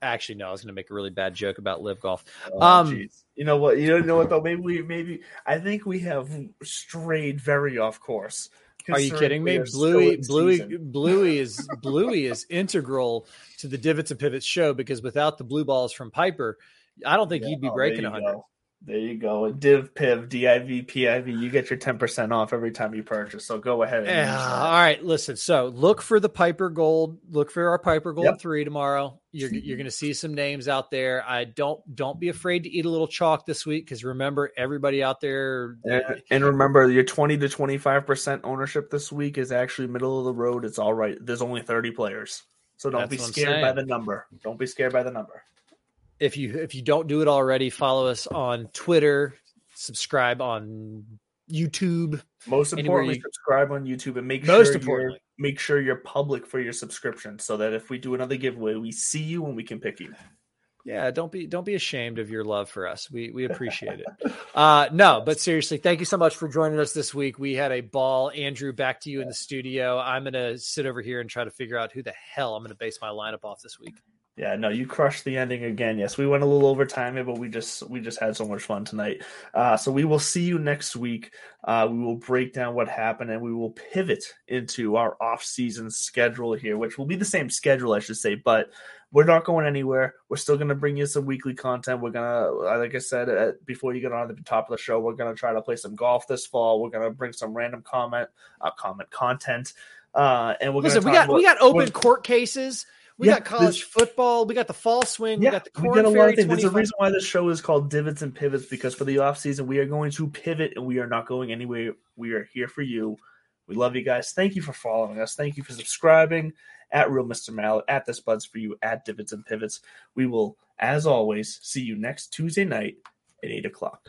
Actually, no. I was going to make a really bad joke about LIV golf. Oh, Um, jeez. you know what? You don't know what though? Maybe we maybe I think we have strayed very off course. Are you kidding me? Bluey, Bluey, season. Bluey is Bluey is integral to the Divots and Pivots show because without the blue balls from Piper, I don't think Yeah, you'd be oh, breaking a hundred. go. There you go. Div Piv DIV PIV. You get your ten percent off every time you purchase. So go ahead. Yeah. All right. Listen. So look for the Piper Gold. Look for our Piper Gold Yep. three tomorrow. You're you're going to see some names out there. I don't don't be afraid to eat a little chalk this week because remember everybody out there. And, and remember, your twenty to twenty five percent ownership this week is actually middle of the road. It's all right. There's only thirty players, so don't That's be scared by the number. Don't be scared by the number. If you if you don't do it already, follow us on Twitter. Subscribe on YouTube. Most importantly, you- subscribe on YouTube and make Most sure importantly. you're, make sure you're public for your subscription, so that if we do another giveaway, we see you and we can pick you. Yeah, don't be don't be ashamed of your love for us. We we appreciate it. Uh no, but seriously, thank you so much for joining us this week. We had a ball. Andrew, back to you in the studio. I'm gonna sit over here and try to figure out who the hell I'm gonna base my lineup off this week. Yeah, no, you crushed the ending again. Yes, we went a little over time here, but we just we just had so much fun tonight. Uh, so we will see you next week. Uh, we will break down what happened and we will pivot into our off-season schedule here, which will be the same schedule, I should say, but we're not going anywhere. We're still going to bring you some weekly content. We're gonna, like I said uh, before you get on at the top of the show, we're gonna try to play some golf this fall. We're gonna bring some random comment, uh, comment content, uh, and we're Listen, gonna we got we got open court cases. We Yeah, got college football. We got the fall swing. we got the we got a lot of things. There's a reason why this show is called Divots and Pivots because for the off season we are going to pivot and we are not going anywhere. We are here for you. We love you guys. Thank you for following us. Thank you for subscribing at Real Mr. Mallet, at This Buds for You, at Divots and Pivots. We will, as always, see you next Tuesday night at eight o'clock.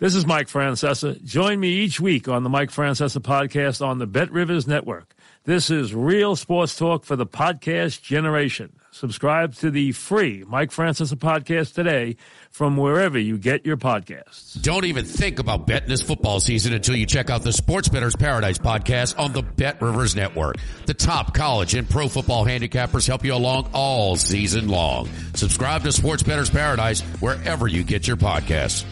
This is Mike Francesa. Join me each week on the Mike Francesa podcast on the Bet Rivers Network. This is real sports talk for the podcast generation. Subscribe to the free Mike Francesa podcast today from wherever you get your podcasts. Don't even think about betting this football season until you check out the Sports Better's Paradise podcast on the Bet Rivers Network. The top college and pro football handicappers help you along all season long. Subscribe to Sports Better's Paradise wherever you get your podcasts.